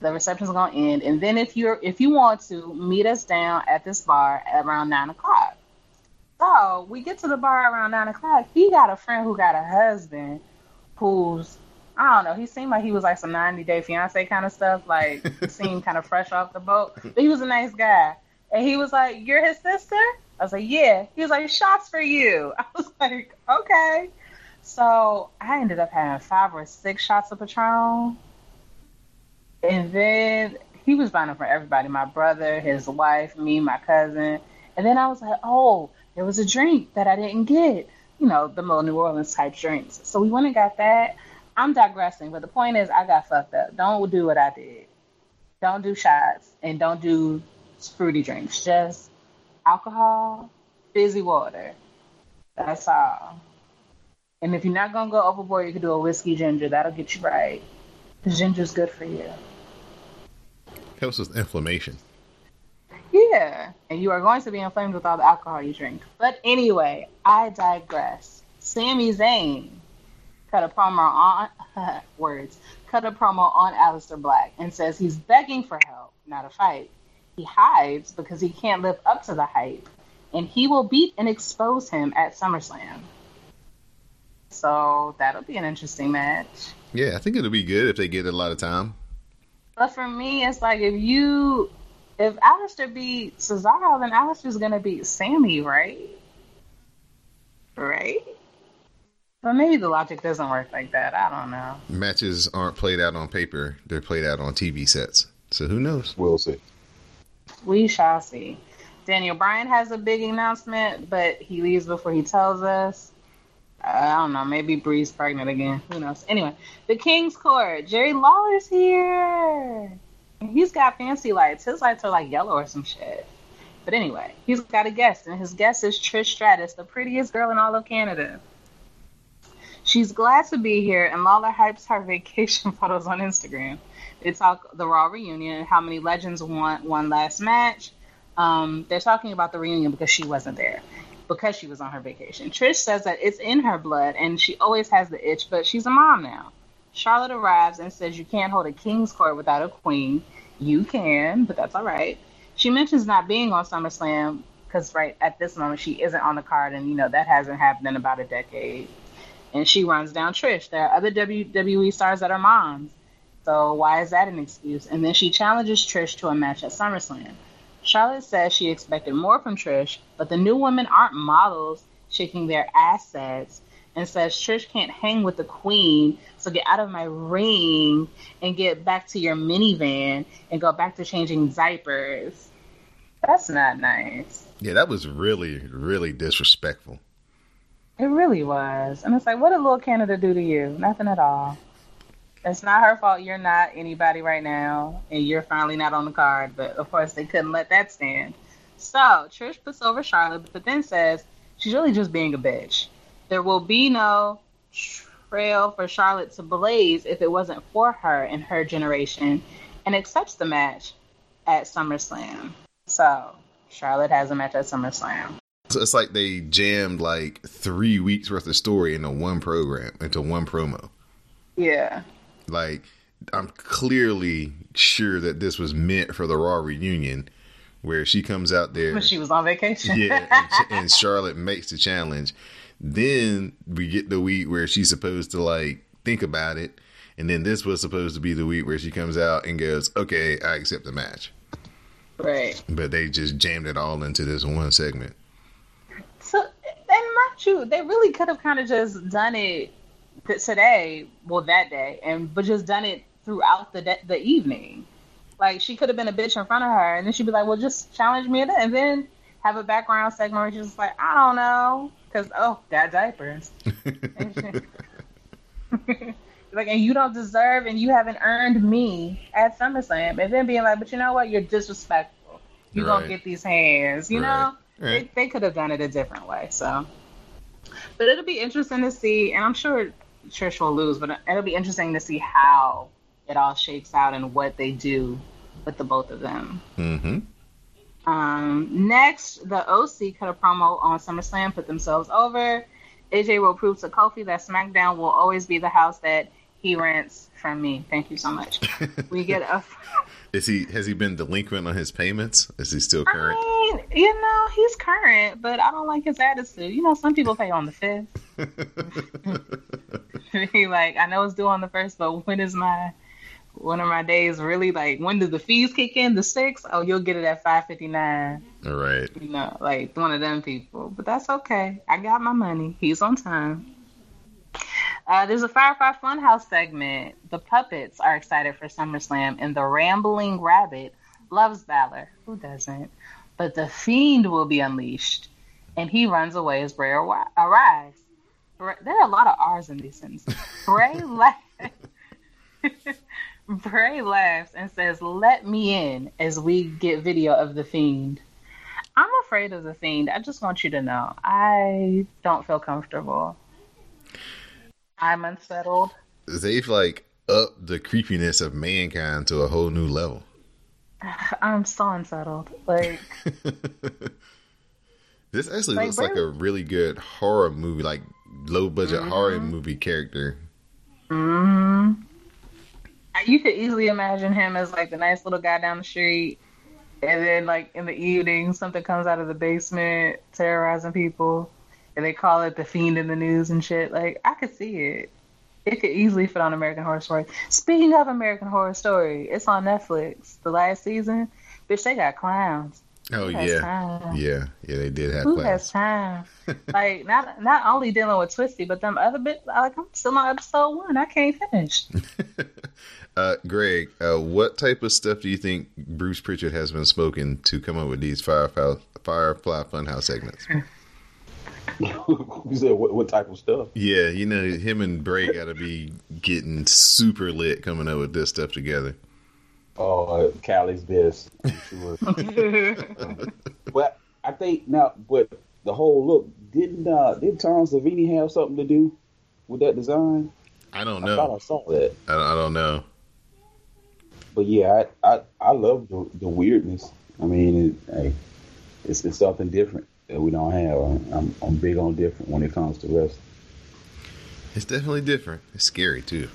The reception's gonna end, and then if you're if you want to meet us down at this bar at around nine o'clock." So we get to the bar around nine o'clock. He got a friend who got a husband who's I don't know. He seemed like he was like some 90 day fiance kind of stuff. Like seemed kind of fresh off the boat. But he was a nice guy. And he was like, "You're his sister?" I was like, "Yeah." He was like, "Shots for you." I was like, "Okay." So I ended up having five or six shots of Patron, and then he was buying them for everybody: my brother, his wife, me, my cousin. And then I was like, "Oh, there was a drink that I didn't get." You know, the little New Orleans type drinks. So we went and got that. I'm digressing, but the point is, I got fucked up. Don't do what I did. Don't do shots and don't do fruity drinks. Just alcohol, fizzy water. That's all. And if you're not gonna go overboard, you can do a whiskey ginger. That'll get you right. Ginger's good for you. Helps with inflammation. Yeah, and you are going to be inflamed with all the alcohol you drink. But anyway, I digress. Sami Zayn cut a promo on words cut a promo on Aleister Black and says he's begging for help, not a fight. He hides because he can't live up to the hype, and he will beat and expose him at SummerSlam. So that'll be an interesting match. Yeah, I think it'll be good if they get a lot of time. But for me, it's like if you if Aleister beat Cesaro, then Aleister's gonna beat Sami, right? Right? But maybe the logic doesn't work like that. I don't know. Matches aren't played out on paper; they're played out on TV sets. So who knows? We'll see. We shall see. Daniel Bryan has a big announcement, but he leaves before he tells us. Uh, I don't know. Maybe Brie's pregnant again. Who knows? Anyway, the King's Court. Jerry Lawler's here. He's got fancy lights. His lights are like yellow or some shit. But anyway, he's got a guest, and his guest is Trish Stratus, the prettiest girl in all of Canada. She's glad to be here, and Lawler hypes her vacation photos on Instagram. They talk the Raw reunion how many legends want one last match. Um, they're talking about the reunion because she wasn't there, because she was on her vacation. Trish says that it's in her blood, and she always has the itch, but she's a mom now. Charlotte arrives and says you can't hold a king's court without a queen. You can, but that's all right. She mentions not being on SummerSlam because right at this moment she isn't on the card, and you know that hasn't happened in about a decade. And she runs down Trish. There are other WWE stars that are moms, so why is that an excuse? And then she challenges Trish to a match at SummerSlam. Charlotte says she expected more from Trish, but the new women aren't models shaking their assets and says Trish can't hang with the queen, so get out of my ring and get back to your minivan and go back to changing diapers. That's not nice. Yeah, that was really, really disrespectful. It really was. And it's like, what did Little Canada do to you? Nothing at all. It's not her fault you're not anybody right now, and you're finally not on the card. But of course, they couldn't let that stand. So Trish puts over Charlotte, but then says she's really just being a bitch. There will be no trail for Charlotte to blaze if it wasn't for her and her generation, and accepts the match at SummerSlam. So Charlotte has a match at SummerSlam. So it's like they jammed like three weeks worth of story into one program, into one promo. Yeah. Like, I'm clearly sure that this was meant for the Raw reunion, where she comes out there. When she was on vacation. yeah, and, and Charlotte makes the challenge. Then we get the week where she's supposed to like think about it, and then this was supposed to be the week where she comes out and goes, "Okay, I accept the match." Right. But they just jammed it all into this one segment. So, and mind you, they really could have kind of just done it today, well, that day, and but just done it throughout the de- the evening. Like she could have been a bitch in front of her, and then she'd be like, "Well, just challenge me," and then have a background segment where she's just like, "I don't know," because oh, got diapers. like, and you don't deserve, and you haven't earned me at SummerSlam, and then being like, "But you know what? You're disrespectful. You Right. gonna get these hands," you Right. know. Right. They, they could have done it a different way. So, But it'll be interesting to see, and I'm sure Trish will lose, but it'll be interesting to see how it all shakes out and what they do with the both of them. Mm-hmm. Um, next, the OC cut a promo on SummerSlam, put themselves over. AJ will prove to Kofi that SmackDown will always be the house that he rents from me. Thank you so much. we get a. Is he has he been delinquent on his payments? Is he still current? I mean, you know, he's current, but I don't like his attitude. You know, some people pay on the fifth. he like, I know it's due on the first, but when is my one of my days really like when do the fees kick in? The sixth? Oh, you'll get it at five fifty nine. All right. You know, like one of them people. But that's okay. I got my money. He's on time. Uh, there's a Firefly Funhouse segment. The puppets are excited for SummerSlam, and the Rambling Rabbit loves Balor. Who doesn't? But the Fiend will be unleashed, and he runs away as Bray arrives. There are a lot of R's in these sentences. Bray laughs. Bray laughs and says, "Let me in." As we get video of the Fiend. I'm afraid of the Fiend. I just want you to know. I don't feel comfortable. I'm unsettled. They've like upped the creepiness of mankind to a whole new level. I'm so unsettled. Like, This actually Like, looks like a really good horror movie, like low budget horror movie character. mm, you could easily imagine him as like the nice little guy down the street, and then like in the evening, something comes out of the basement terrorizing people, and they call it the fiend in the news and shit. Like, I could see it. It could easily fit on American Horror Story. Speaking of American Horror Story, it's on Netflix. The last season, bitch, they got clowns. Oh yeah, time? yeah, yeah. They did have clowns. Who class. has time? like not not only dealing with Twisty, but them other bit. Like I'm still on episode one. I can't finish. Uh, Greg, uh, what type of stuff do you think Bruce Pritchard has been smoking to come up with these Firefly, Firefly Funhouse segments? you said what, what type of stuff? Yeah, you know, him and Bray got to be getting super lit coming up with this stuff together. Oh, uh, Callie's best, sure. but I think now, but the whole look didn't uh, did Tom Savini have something to do with that design? I don't I thought know. I saw that. I, I don't know. But yeah, I I, I love the, the weirdness. I mean, it, hey, it's, it's something different that we don't have. I'm, I'm big on different when it comes to wrestling. It's definitely different. It's scary too.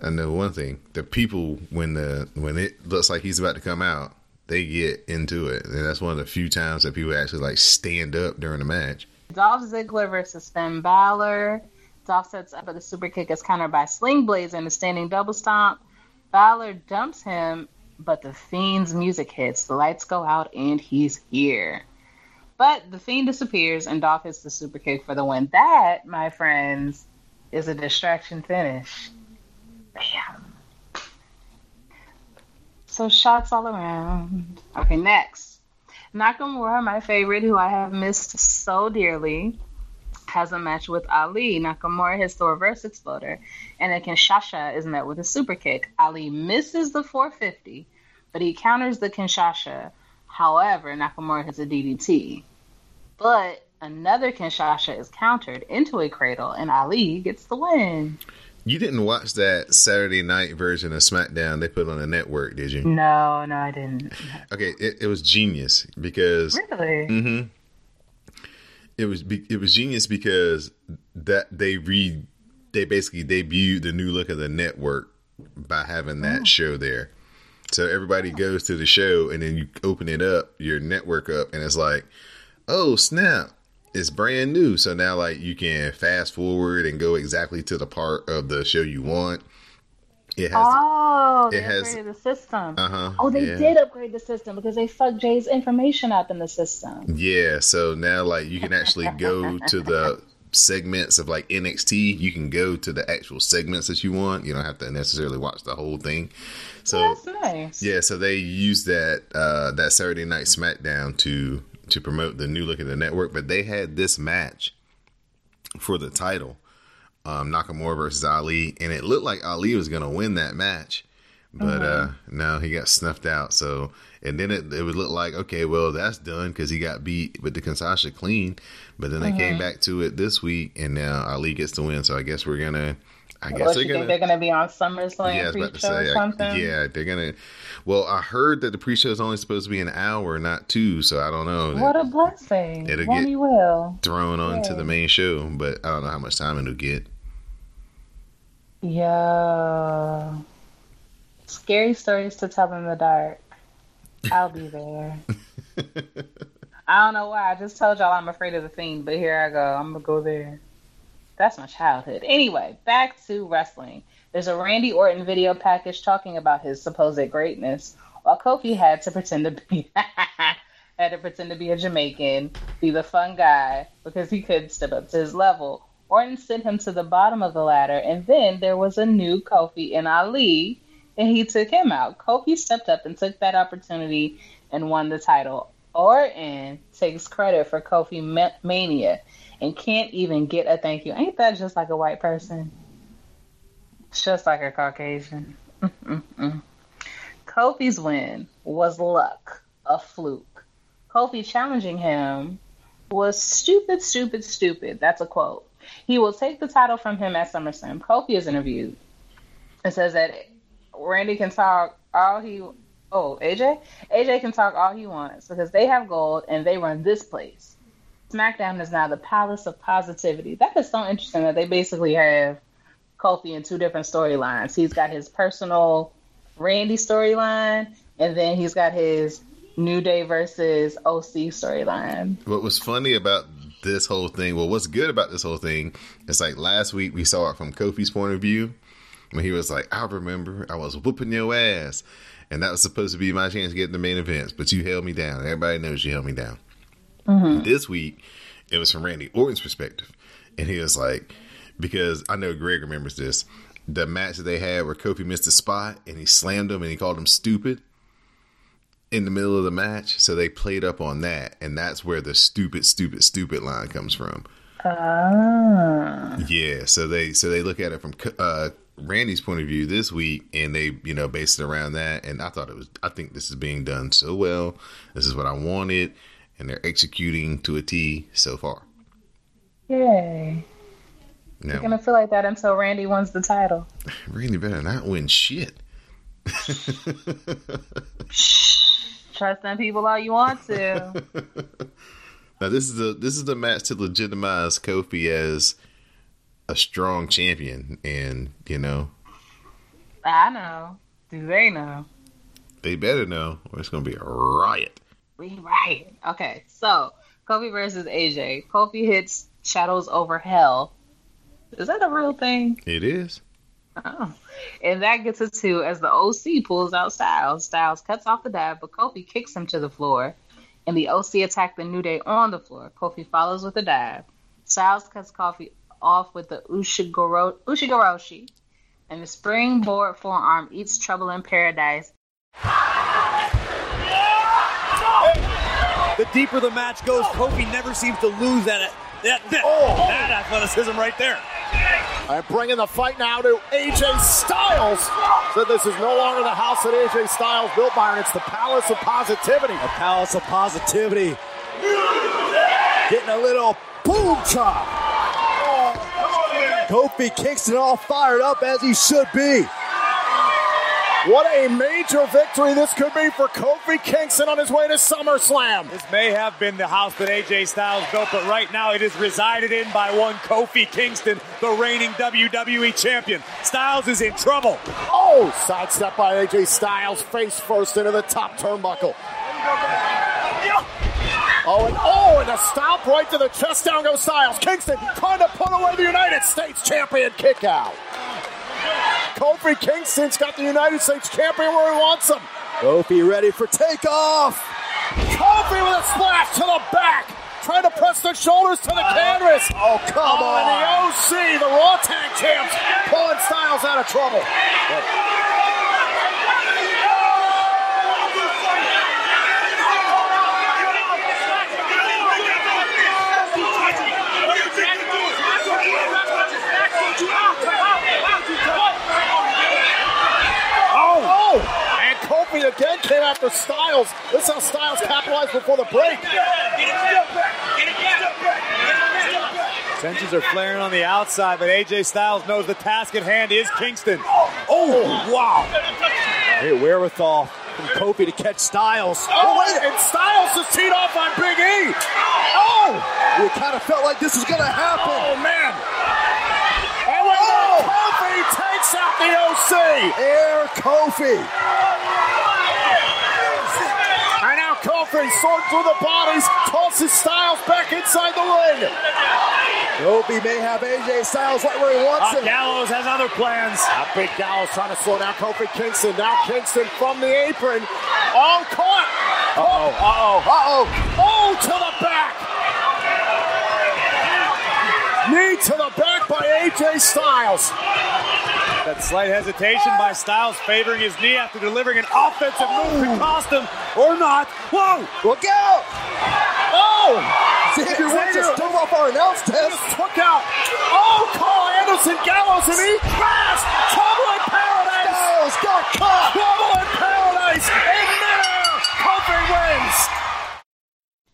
I know one thing: the people when the when it looks like he's about to come out, they get into it, and that's one of the few times that people actually like stand up during the match. Dolph Ziggler versus Finn Balor. Dolph sets up a super kick is countered by Sling Blades and a standing double stomp. Balor dumps him, but the Fiend's music hits. The lights go out, and he's here. But the Fiend disappears, and Dolph hits the super kick for the win. That, my friends, is a distraction finish. Bam. So shots all around. Okay, next. Nakamura, my favorite, who I have missed so dearly, has a match with Ali. Nakamura hits the reverse exploder, and then Kinshasa is met with a super kick. Ali misses the 450, but he counters the Kinshasa. However, Nakamura hits a DDT. But another Kinshasa is countered into a cradle, and Ali gets the win. You didn't watch that Saturday night version of SmackDown they put on the network, did you? No, no, I didn't. Okay, it, it was genius because Really? mm-hmm, it was be- it was genius because that they re they basically debuted the new look of the network by having that show there. So everybody goes to the show and then you open it up, your network up, and it's like, oh snap, it's brand new. So now like you can fast forward and go exactly to the part of the show you want. It has Oh, they it has- upgraded the system. uh-huh. Oh, they yeah. did upgrade the system because they fucked Jay's information up in the system. Yeah, so now like you can actually go to the segments of like NXT. You can go to the actual segments that you want. You don't have to necessarily watch the whole thing. So That's nice. yeah, so they use that uh that Saturday Night SmackDown to to promote the new look of the network. But they had this match for the title, um, Nakamura versus Ali, and it looked like Ali was gonna win that match. But uh no, he got snuffed out. So and then it, it would look like okay, well that's done because he got beat with the Kinshasa clean. But then they came Mhm. back to it this week, and now Ali gets to win. So I guess we're gonna. I guess What, they're gonna. think they're gonna be on SummerSlam yeah, I was about to pre-show or say. I- something? yeah, they're gonna. Well, I heard that the pre-show is only supposed to be an hour, not two. So I don't know. What a blessing. It'll get- will. thrown Yeah. the main show, but I don't know how much time it'll get. Yeah. Scary stories to tell in the dark. I'll be there. I don't know why. I just told y'all I'm afraid of the fiend, but here I go. I'm gonna go there. That's my childhood. Anyway, back to wrestling. There's a Randy Orton video package talking about his supposed greatness, while Kofi had to pretend to be had to pretend to be a Jamaican, be the fun guy because he couldn't step up to his level. Orton sent him to the bottom of the ladder, and then there was a new Kofi and Ali, and he took him out. Kofi stepped up and took that opportunity and won the title. Orton takes credit for Kofi Ma- Mania and can't even get a thank you. Ain't that just like a white person? It's just like a Caucasian. Kofi's win was luck, a fluke. Kofi challenging him was stupid, stupid, stupid. That's a quote. He will take the title from him at SummerSlam. Kofi is interviewed and says that Randy can talk all he. Oh, AJ? AJ can talk all he wants because they have gold and they run this place. SmackDown is now the palace of positivity. That is so interesting that they basically have Kofi in two different storylines. He's got his personal Randy storyline, and then he's got his New Day versus OC storyline. What was funny about this whole thing, well, what's good about this whole thing, is like last week we saw it from Kofi's point of view when he was like, I remember I was whooping your ass. And that was supposed to be my chance to get in the main events, but you held me down. Everybody knows you held me down. This week, it was from Randy Orton's perspective. And he was like, because I know Greg remembers this, the match that they had where Kofi missed a spot and he slammed him and he called him stupid in the middle of the match. So they played up on that. And that's where the stupid, stupid, stupid line comes from. Ah. Yeah, so they so they look at it from uh, Randy's point of view this week, and they you know based it around that. And I thought it was. I think this is being done so well. This is what I wanted, and they're executing to a T so far. Yay. You're Now, gonna feel like that until Randy wins the title. Randy better not win shit. Trust them people all you want to. Now this is the this is the match to legitimize Kofi as a strong champion, and you know I know. Do they know? they better know, or it's gonna be a riot. We right. Okay, so Kofi versus AJ. Kofi hits Shadows over Hell. Is that a real thing? It is. Oh. And that gets a two as the OC pulls out Styles. Styles cuts off the dive, but Kofi kicks him to the floor. And the OC attack the New Day on the floor. Kofi follows with a dive. Styles cuts Kofi off with the Ushigoro- Ushigoroshi. And the springboard forearm eats trouble in paradise. The deeper the match goes, Kofi never seems to lose that that that, oh. that athleticism right there. And bringing the fight now to AJ Styles. So this is no longer the house that AJ Styles built, Byron. It's the Palace of Positivity. A palace of positivity. Getting a little boom chop. Kofi Kingston all fired up as he should be. What a major victory this could be for Kofi Kingston on his way to SummerSlam. This may have been the house that AJ Styles built, but right now it is resided in by one Kofi Kingston, the reigning WWE champion. Styles is in trouble. Oh, sidestep by AJ Styles, face first into the top turnbuckle. Oh, and oh, and a stop right to the chest. Down goes Styles. Kingston trying to put away the United States champion kick out. Kofi Kingston's got the United States champion where he wants him. Kofi ready for takeoff. Kofi with a splash to the back. Trying to press the shoulders to the canvas. Oh, come Oh, and the OC, the Raw Tag Champs, pulling Styles out of trouble. After Styles. This is how Styles capitalized before the break. Tensions are flaring on the outside, but AJ Styles knows the task at hand is Kingston. Oh, wow. Great wherewithal from Kofi to catch Styles. Oh, wait, and Styles is teed off on Big E. Oh! It kind of felt like this was going to happen. Oh, man. And at that. Oh! Kofi takes out the OC. Air Kofi. And now Kofi through the bodies, tosses Styles back inside the ring. Kofi may have AJ Styles right where he wants Uh, him. Gallows has other plans. Now Big Gallows trying to slow down Kofi Kingston. Now Kingston from the apron. Oh, caught. Uh-oh, uh-oh. Uh-oh. Oh, to the back. Knee to the back by AJ Styles. That slight hesitation by Styles favoring his knee after delivering an offensive move to cost him, or not. Whoa! Look out! Oh! Xavier Woods just took off our announce test. Took out. Oh, Karl Anderson, Gallows, and he crashed. Trouble in paradise. Styles got caught. Trouble in paradise. In midair. Kofi wins.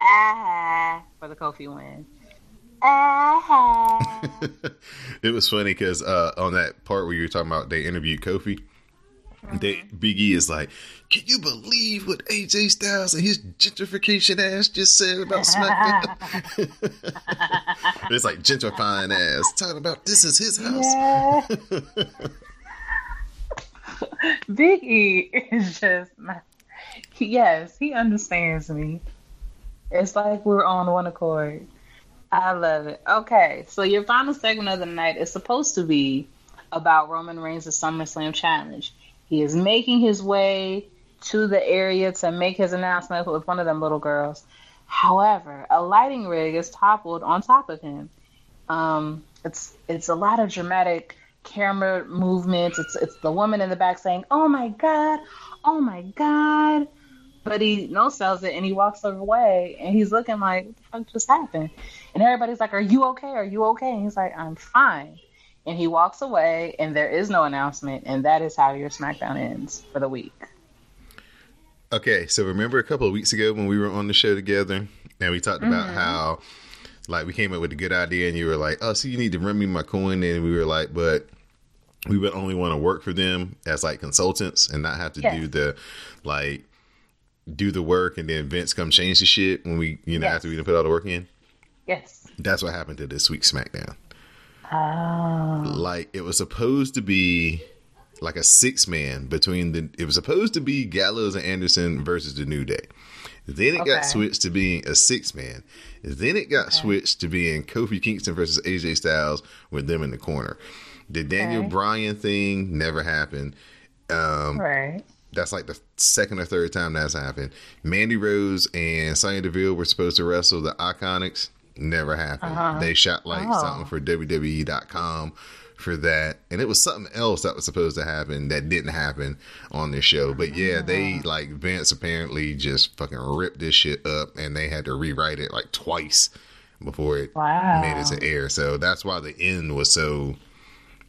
Ah, for the Kofi win. Ah. it was funny because uh, on that part where you were talking about they interviewed Kofi, they Big E is like, "Can you believe what AJ Styles and his gentrification ass just said about SmackDown?" it's like gentrifying ass talking about this is his house. Big E is just my. Yes, he understands me. It's like we're on one accord. I love it. Okay, so your final segment of the night is supposed to be about Roman Reigns' SummerSlam challenge. He is making his way to the area to make his announcement with one of them little girls. However, a lighting rig is toppled on top of him. Um, it's it's a lot of dramatic camera movements. It's it's the woman in the back saying, "Oh my god, oh my god," but he no sells it and he walks away and he's looking like, "What the fuck just happened?" And everybody's like, "Are you okay? Are you okay?" And he's like, "I'm fine." And he walks away and there is no announcement, and that is how your SmackDown ends for the week. Okay, so remember a couple of weeks ago when we were on the show together and we talked about Mhm. how like we came up with a good idea and you were like, "Oh, so you need to run me my coin," and we were like, "But we would only want to work for them as like consultants and not have to Yes. do the like do the work and then Vince come change the shit when we you know Yes. after we put all the work in." Yes. That's what happened to this week's SmackDown. Oh. Like it was supposed to be like a six man between the. It was supposed to be Gallows and Anderson versus the New Day. Then it Okay. got switched to being a six man. Then it got switched to being Kofi Kingston versus AJ Styles with them in the corner. The Daniel Okay. Bryan thing never happened. Um, Right. That's like the second or third time that's happened. Mandy Rose and Sonya Deville were supposed to wrestle the Iconics. Never happened. Uh-huh. They shot like Oh. something for WWE.com for that, and it was something else that was supposed to happen that didn't happen on this show. But yeah, they like Vince apparently just fucking ripped this shit up, and they had to rewrite it like twice before it Wow. made it to air. So that's why the end was so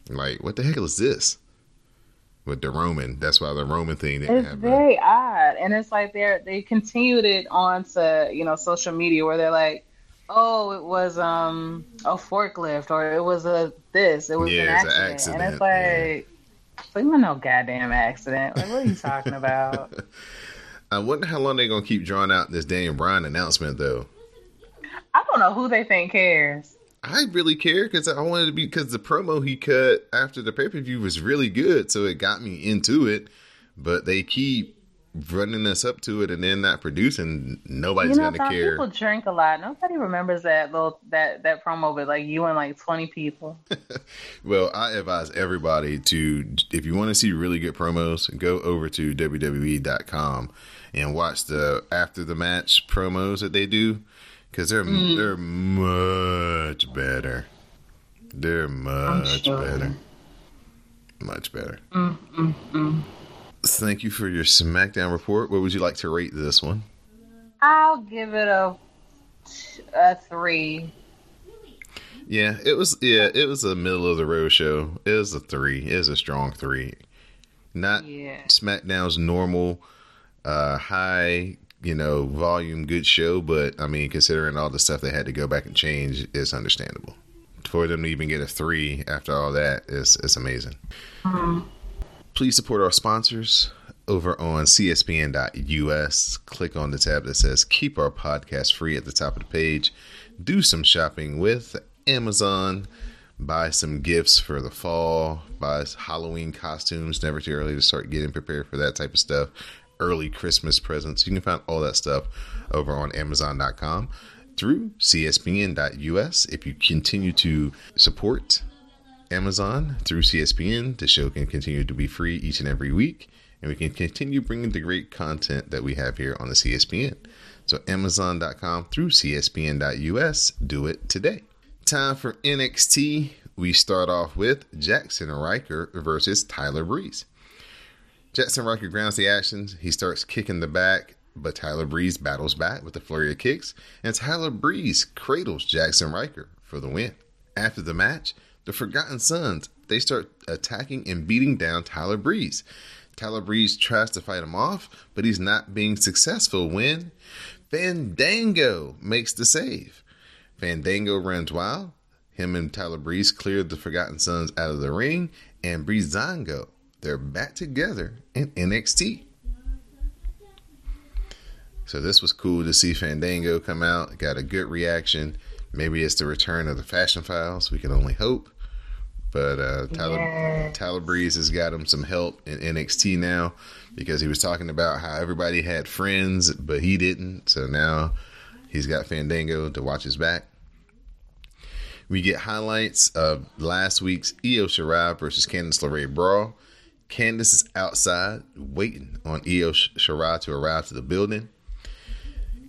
like, what the heck is this? With the Roman, that's why the Roman thing didn't It's happen. very odd, and it's like they're they continued it onto you know social media where they're like, oh, it was um a forklift or it was a this, it was Yeah, an, it's an accident. and it's accident, like, it's like no goddamn accident. Like, what are you talking about? I wonder how long they're gonna keep drawing out this Daniel Bryan announcement though. I don't know who they think cares. I really care because I wanted to be because the promo he cut after the pay per view was really good, so it got me into it. But they keep running us up to it and then not producing. Nobody's you know, gonna care. people drink a lot. Nobody remembers that little that that promo with like you and like twenty people. Well, I advise everybody to, if you want to see really good promos, go over to WWE.com and watch the after the match promos that they do because they're Mm. they're much better. They're much sure. better. Much better. Mm, mm, mm. Thank you for your SmackDown report. What would you like to rate this one? I'll give it a a three. Yeah, it was. Yeah, it was a middle of the road show. It was a three. It was a strong three. Not Yeah. SmackDown's normal uh, high, you know, volume, good show. But I mean, considering all the stuff they had to go back and change, it's understandable. For them to even get a three after all that is is amazing. Mm-hmm. Please support our sponsors over on cspn.us. Click on the tab that says Keep Our Podcast Free at the top of the page. Do some shopping with Amazon. Buy some gifts for the fall. Buy Halloween costumes. Never too early to start getting prepared for that type of stuff. Early Christmas presents. You can find all that stuff over on Amazon.com through CSPN.us. If you continue to support Amazon through CSPN, the show can continue to be free each and every week, and we can continue bringing the great content that we have here on the CSPN. So, Amazon.com through CSPN.us, do it today. Time for NXT. We start off with Jaxson Ryker versus Tyler Breeze. Jaxson Ryker grounds the actions. He starts kicking the back, but Tyler Breeze battles back with a flurry of kicks, and Tyler Breeze cradles Jaxson Ryker for the win. After the match, the Forgotten Sons they start attacking and beating down Tyler Breeze. Tyler Breeze tries to fight him off, but he's not being successful when Fandango makes the save. Fandango runs wild. Him and Tyler Breeze clear the Forgotten Sons out of the ring, and Breezango, they're back together in NXT. So this was cool to see Fandango come out. Got a good reaction. Maybe it's the return of the Fashion Files. We can only hope. But uh, Tyler Yeah. Tyler Breeze has got him some help in NXT now because he was talking about how everybody had friends, but he didn't. So now he's got Fandango to watch his back. We get highlights of last week's Io Shirai versus Candice LeRae brawl. Candice is outside waiting on Io Shirai to arrive to the building.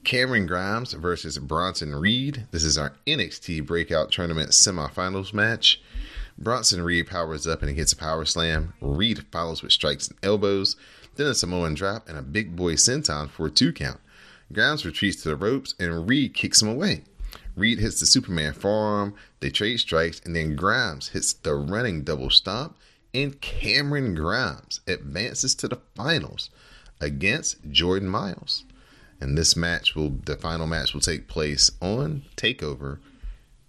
Cameron Grimes versus Bronson Reed. This is our NXT Breakout Tournament semifinals match. Bronson Reed powers up and he hits a power slam. Reed follows with strikes and elbows, then a Samoan drop and a big boy senton for a two count. Grimes retreats to the ropes and Reed kicks him away. Reed hits the Superman forearm, they trade strikes, and then Grimes hits the running double stomp, and Cameron Grimes advances to the finals against Jordan Myles. And this match will, the final match will take place on TakeOver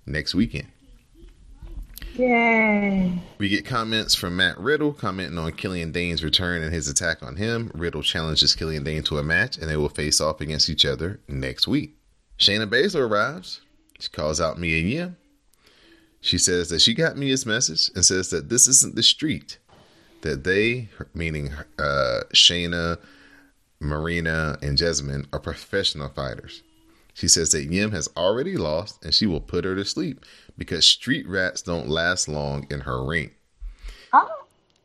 next weekend. Yay. We get comments from Matt Riddle commenting on Killian Dain's return and his attack on him. Riddle challenges Killian Dane to a match and they will face off against each other next week. Shayna Baszler arrives. She calls out Mia Yim. She says that she got Mia's message and says that this isn't the street. That they, meaning uh, Shayna, Marina, and Jessamyn, are professional fighters. She says that Yim has already lost and she will put her to sleep because street rats don't last long in her ring. Oh.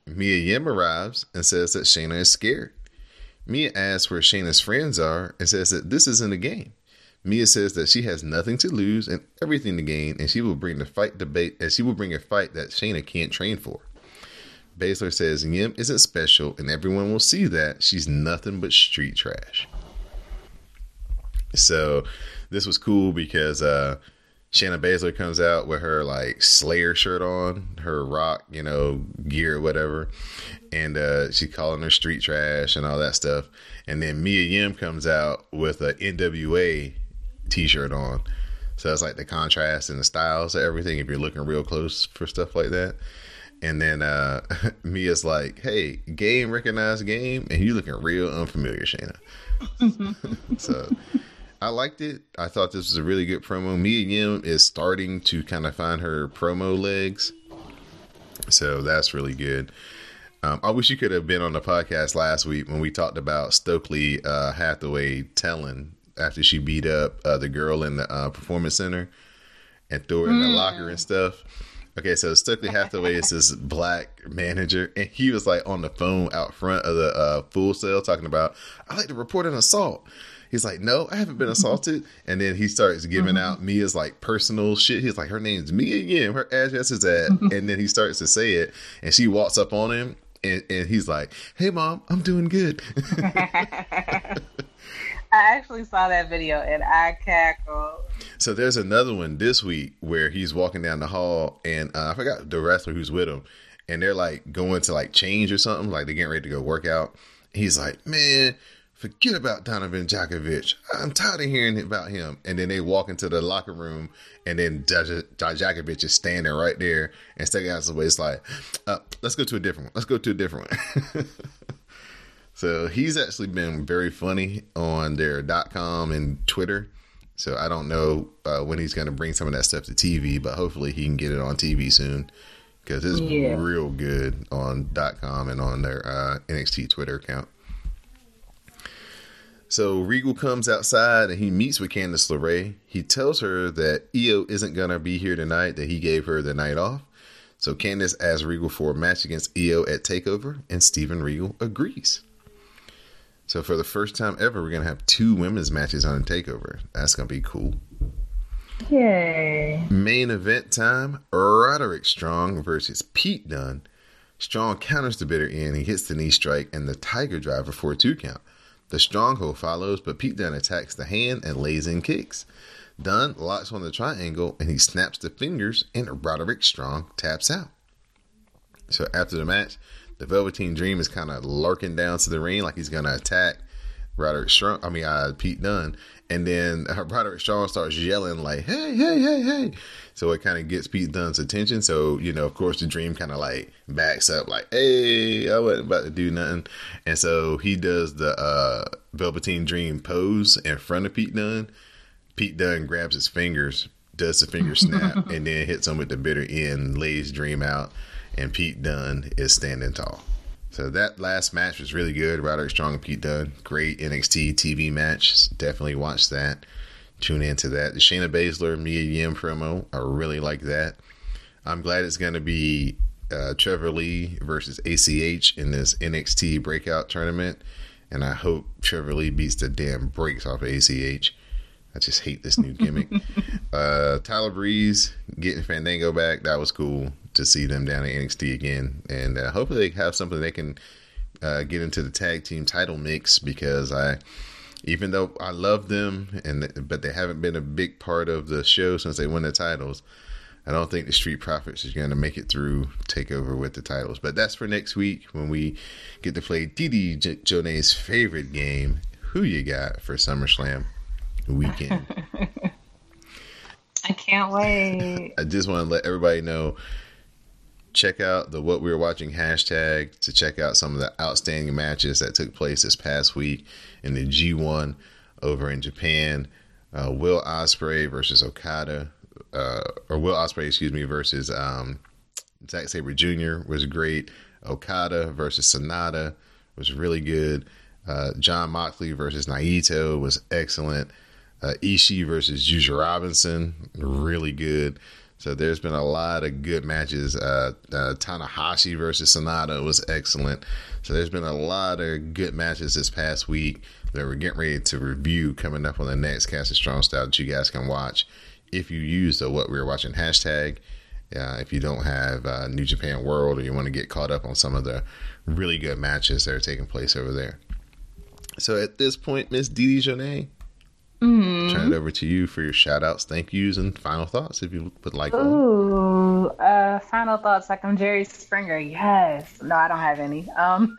Mia Yim arrives and says that Shayna is scared. Mia asks where Shayna's friends are and says that this isn't a game. Mia says that she has nothing to lose and everything to gain, and she will bring the fight debate and she will bring a fight that Shayna can't train for. Baszler says Yim isn't special, and everyone will see that she's nothing but street trash. So this was cool because uh Shayna Baszler comes out with her like Slayer shirt on, her rock, you know, gear whatever, and uh calling her street trash and all that stuff. And then Mia Yim comes out with a NWA t-shirt on. So it's like the contrast and the styles of everything if you're looking real close for stuff like that. And then uh Mia's like, "Hey, game recognized game, and you looking real unfamiliar, Shayna." so I liked it. I thought this was a really good promo. Mia Yim is starting to kind of find her promo legs, so that's really good. Um, I wish you could have been on the podcast last week when we talked about Stokely uh, Hathaway telling after she beat up uh, the girl in the uh, performance center and threw her in the locker and stuff. Okay, so Stokely Hathaway is this black manager, and he was like on the phone out front of the uh, Full Sail talking about, "I like to report an assault." He's like, "No, I haven't been assaulted." And then he starts giving out Mia's like personal shit. He's like, "Her name's Mia again. Her address is at," and then he starts to say it, and she walks up on him, and, and he's like, "Hey, mom, I'm doing good." I actually saw that video and I cackled. So there's another one this week where he's walking down the hall and uh, I forgot the wrestler who's with him, and they're like going to like change or something, like they're getting ready to go work out. He's like, "Man, forget about Donovan Dijakovic. I'm tired of hearing about him. And then they walk into the locker room, and then Dijakovic is standing right there and sticking out his way. It's like, uh, let's go to a different one. Let's go to a different one. so he's actually been very funny on their dot com and Twitter. So I don't know uh, when he's going to bring some of that stuff to TV, but hopefully he can get it on TV soon because it's yeah. real good on .com and on their uh, NXT Twitter account. So Regal comes outside and he meets with Candice LeRae. He tells her that Io isn't gonna be here tonight; that he gave her the night off. So Candice asks Regal for a match against Io at Takeover, and Steven Regal agrees. So for the first time ever, we're gonna have two women's matches on a Takeover. That's gonna be cool. Yay. Main event time Roderick Strong versus Pete Dunne. Strong counters the bitter end. He hits the knee strike and the Tiger Driver for a two count. The stronghold follows, but Pete Dunne attacks the hand and lays in kicks. Dunne locks on the triangle and he snaps the fingers, and Roderick Strong taps out. So after the match, the Velveteen Dream is kind of lurking down to the ring like he's going to attack Roderick Strong. I mean, uh, Pete Dunne, and then Roderick Strong starts yelling like, "Hey, hey, hey, hey!" So it kind of gets Pete Dunne's attention. So you know, of course, the Dream kind of like backs up, like, "Hey, I wasn't about to do nothing," and so he does the uh, Velveteen Dream pose in front of Pete Dunne. Pete Dunne grabs his fingers, does the finger snap, and then hits him with the bitter end, lays Dream out, and Pete Dunne is standing tall. So that last match was really good. Roderick Strong and Pete Dunne. Great NXT TV match. Definitely watch that. Tune into that. The Shayna Baszler, Mia Yim promo. I really like that. I'm glad it's going to be uh, Trevor Lee versus ACH in this NXT breakout tournament. And I hope Trevor Lee beats the damn brakes off of ACH. I just hate this new gimmick. uh, Tyler Breeze getting Fandango back. That was cool to see them down at NXT again, and uh, hopefully they have something they can uh, get into the tag team title mix because I, even though I love them and but they haven't been a big part of the show since they won the titles. I don't think the Street Profits is going to make it through Takeover with the titles, but that's for next week when we get to play Dee Dee J- Jonee's favorite game. Who you got for SummerSlam weekend? I can't wait. I just want to let everybody know check out the what we were watching hashtag to check out some of the outstanding matches that took place this past week in the G1 over in Japan. Uh, Will Ospreay versus Okada, uh, or Will Ospreay, excuse me, versus um, Zack Sabre Jr. was great. Okada versus Sanada was really good. Uh, Jon Moxley versus Naito was excellent. Uh, Ishii versus Juice Robinson, really good. So there's been a lot of good matches. Uh, uh, Tanahashi versus Sanada was excellent. So there's been a lot of good matches this past week that we're getting ready to review coming up on the next Cast of Strong Style that you guys can watch if you use the What We Are Watching hashtag. Uh, if you don't have uh, New Japan World or you want to get caught up on some of the really good matches that are taking place over there. So at this point, Miss Dee Dee Jonee, Mm-hmm. Turn it over to you for your shout outs, thank yous, and final thoughts if you would like. Ooh, uh, final thoughts like I'm Jerry Springer. Yes. No, I don't have any. Um,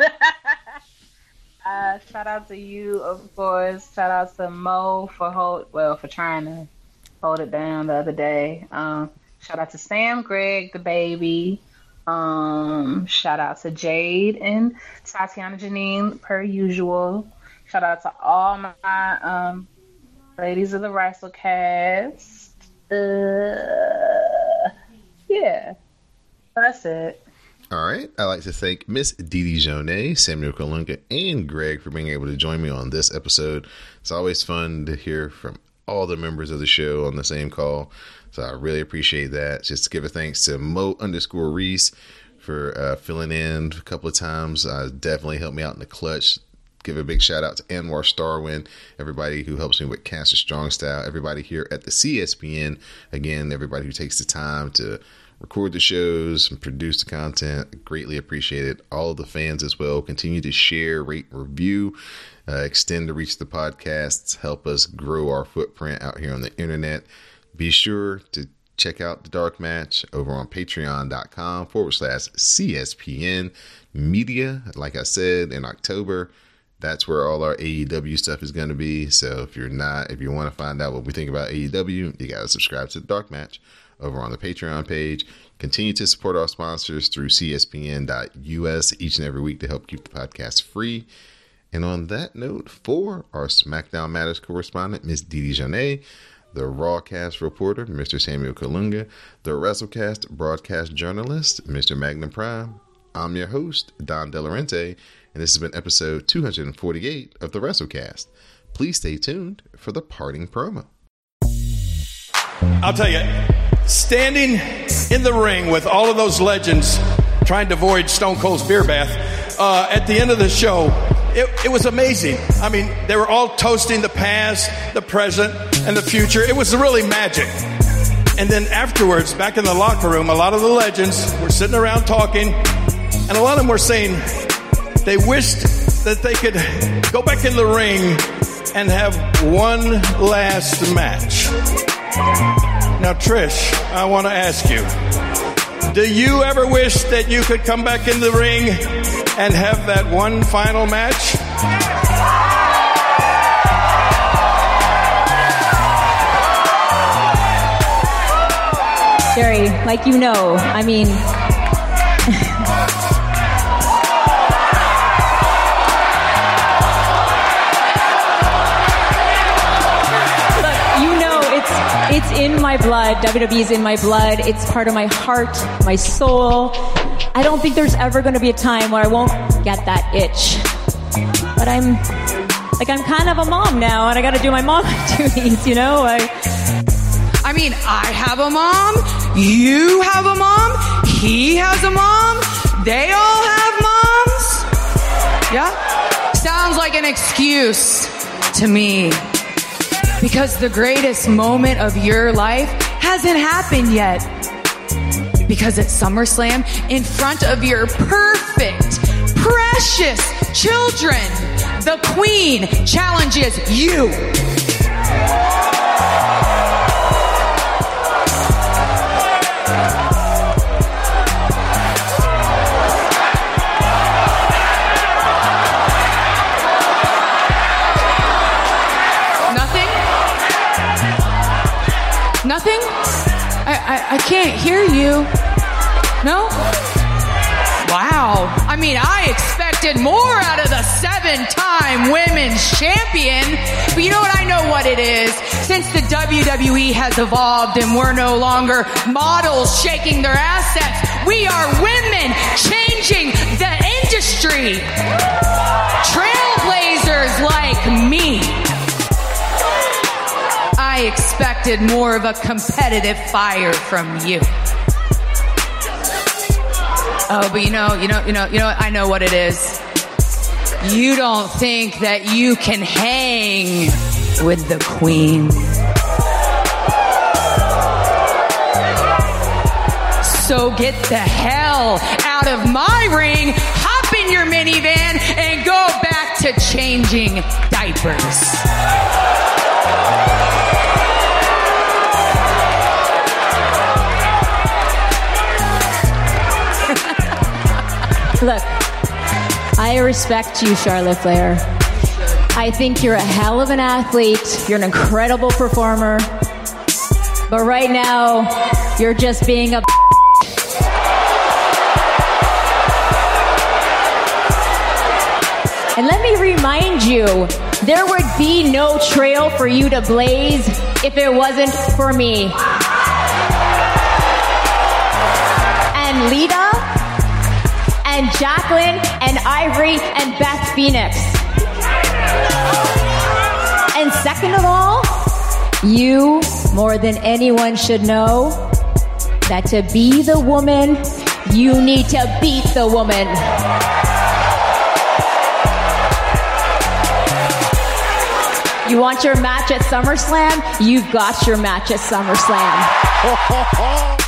uh, shout out to you, of course. Shout out to Mo for hold well for trying to hold it down the other day. Um, shout out to Sam, Greg, the baby. Um, shout out to Jade and Tatiana Janine, per usual. Shout out to all my um, Ladies of the WrassleCast. Uh, yeah, that's it. All right. I'd like to thank Miss Dee Dee Jonee, Samuel Kalunga, and Greg for being able to join me on this episode. It's always fun to hear from all the members of the show on the same call. So I really appreciate that. Just to give a thanks to Mo underscore Reese for uh, filling in a couple of times. Uh, definitely helped me out in the clutch give a big shout out to Anwar Starwin, everybody who helps me with Cancer Strong Style, everybody here at the CSPN. Again, everybody who takes the time to record the shows and produce the content. Greatly appreciate it. All of the fans as well. Continue to share, rate, review, uh, extend the reach of the podcasts, help us grow our footprint out here on the internet. Be sure to check out the dark match over on patreon.com forward slash CSPN media. Like I said in October, That's where all our AEW stuff is going to be. So if you're not, if you want to find out what we think about AEW, you got to subscribe to the Dark Match over on the Patreon page. Continue to support our sponsors through CSPN.us each and every week to help keep the podcast free. And on that note, for our SmackDown Matters correspondent, Miss Dee Dee Jonee, the Rawcast reporter, Mr. Samuel Kalunga, the WrassleCast broadcast journalist, Mr. Magnum Prime, I'm your host, Don Delarente, and this has been episode 248 of the WrassleCast. Please stay tuned for the parting promo. I'll tell you, standing in the ring with all of those legends trying to avoid Stone Cold's beer bath uh, at the end of the show, it, it, was amazing. I mean, they were all toasting the past, the present, and the future. It was really magic. And then afterwards, back in the locker room, a lot of the legends were sitting around talking, and a lot of them were saying they wished that they could go back in the ring and have one last match. Now, Trish, I want to ask you do you ever wish that you could come back in the ring and have that one final match? Jerry, like you know, I mean, It's in my blood. WWE is in my blood. It's part of my heart, my soul. I don't think there's ever going to be a time where I won't get that itch. But I'm like I'm kind of a mom now, and I got to do my mom duties. You know, I. I mean, I have a mom. You have a mom. He has a mom. They all have moms. Yeah. Sounds like an excuse to me. Because the greatest moment of your life hasn't happened yet. Because at SummerSlam, in front of your perfect, precious children, the Queen challenges you. Mean, I expected more out of the seven time women's champion. But you know what? I know what it is. Since the WWE has evolved and we're no longer models shaking their assets, we are women changing the industry. Trailblazers like me. I expected more of a competitive fire from you. Oh, but you know, you know, you know, you know, I know what it is. You don't think that you can hang with the queen. So get the hell out of my ring, hop in your minivan, and go back to changing diapers. Look, I respect you, Charlotte Flair. I think you're a hell of an athlete. You're an incredible performer. But right now, you're just being a. And let me remind you, there would be no trail for you to blaze if it wasn't for me. Jacqueline and Ivory and Beth Phoenix. And second of all, you more than anyone should know that to be the woman, you need to beat the woman. You want your match at SummerSlam? You've got your match at SummerSlam.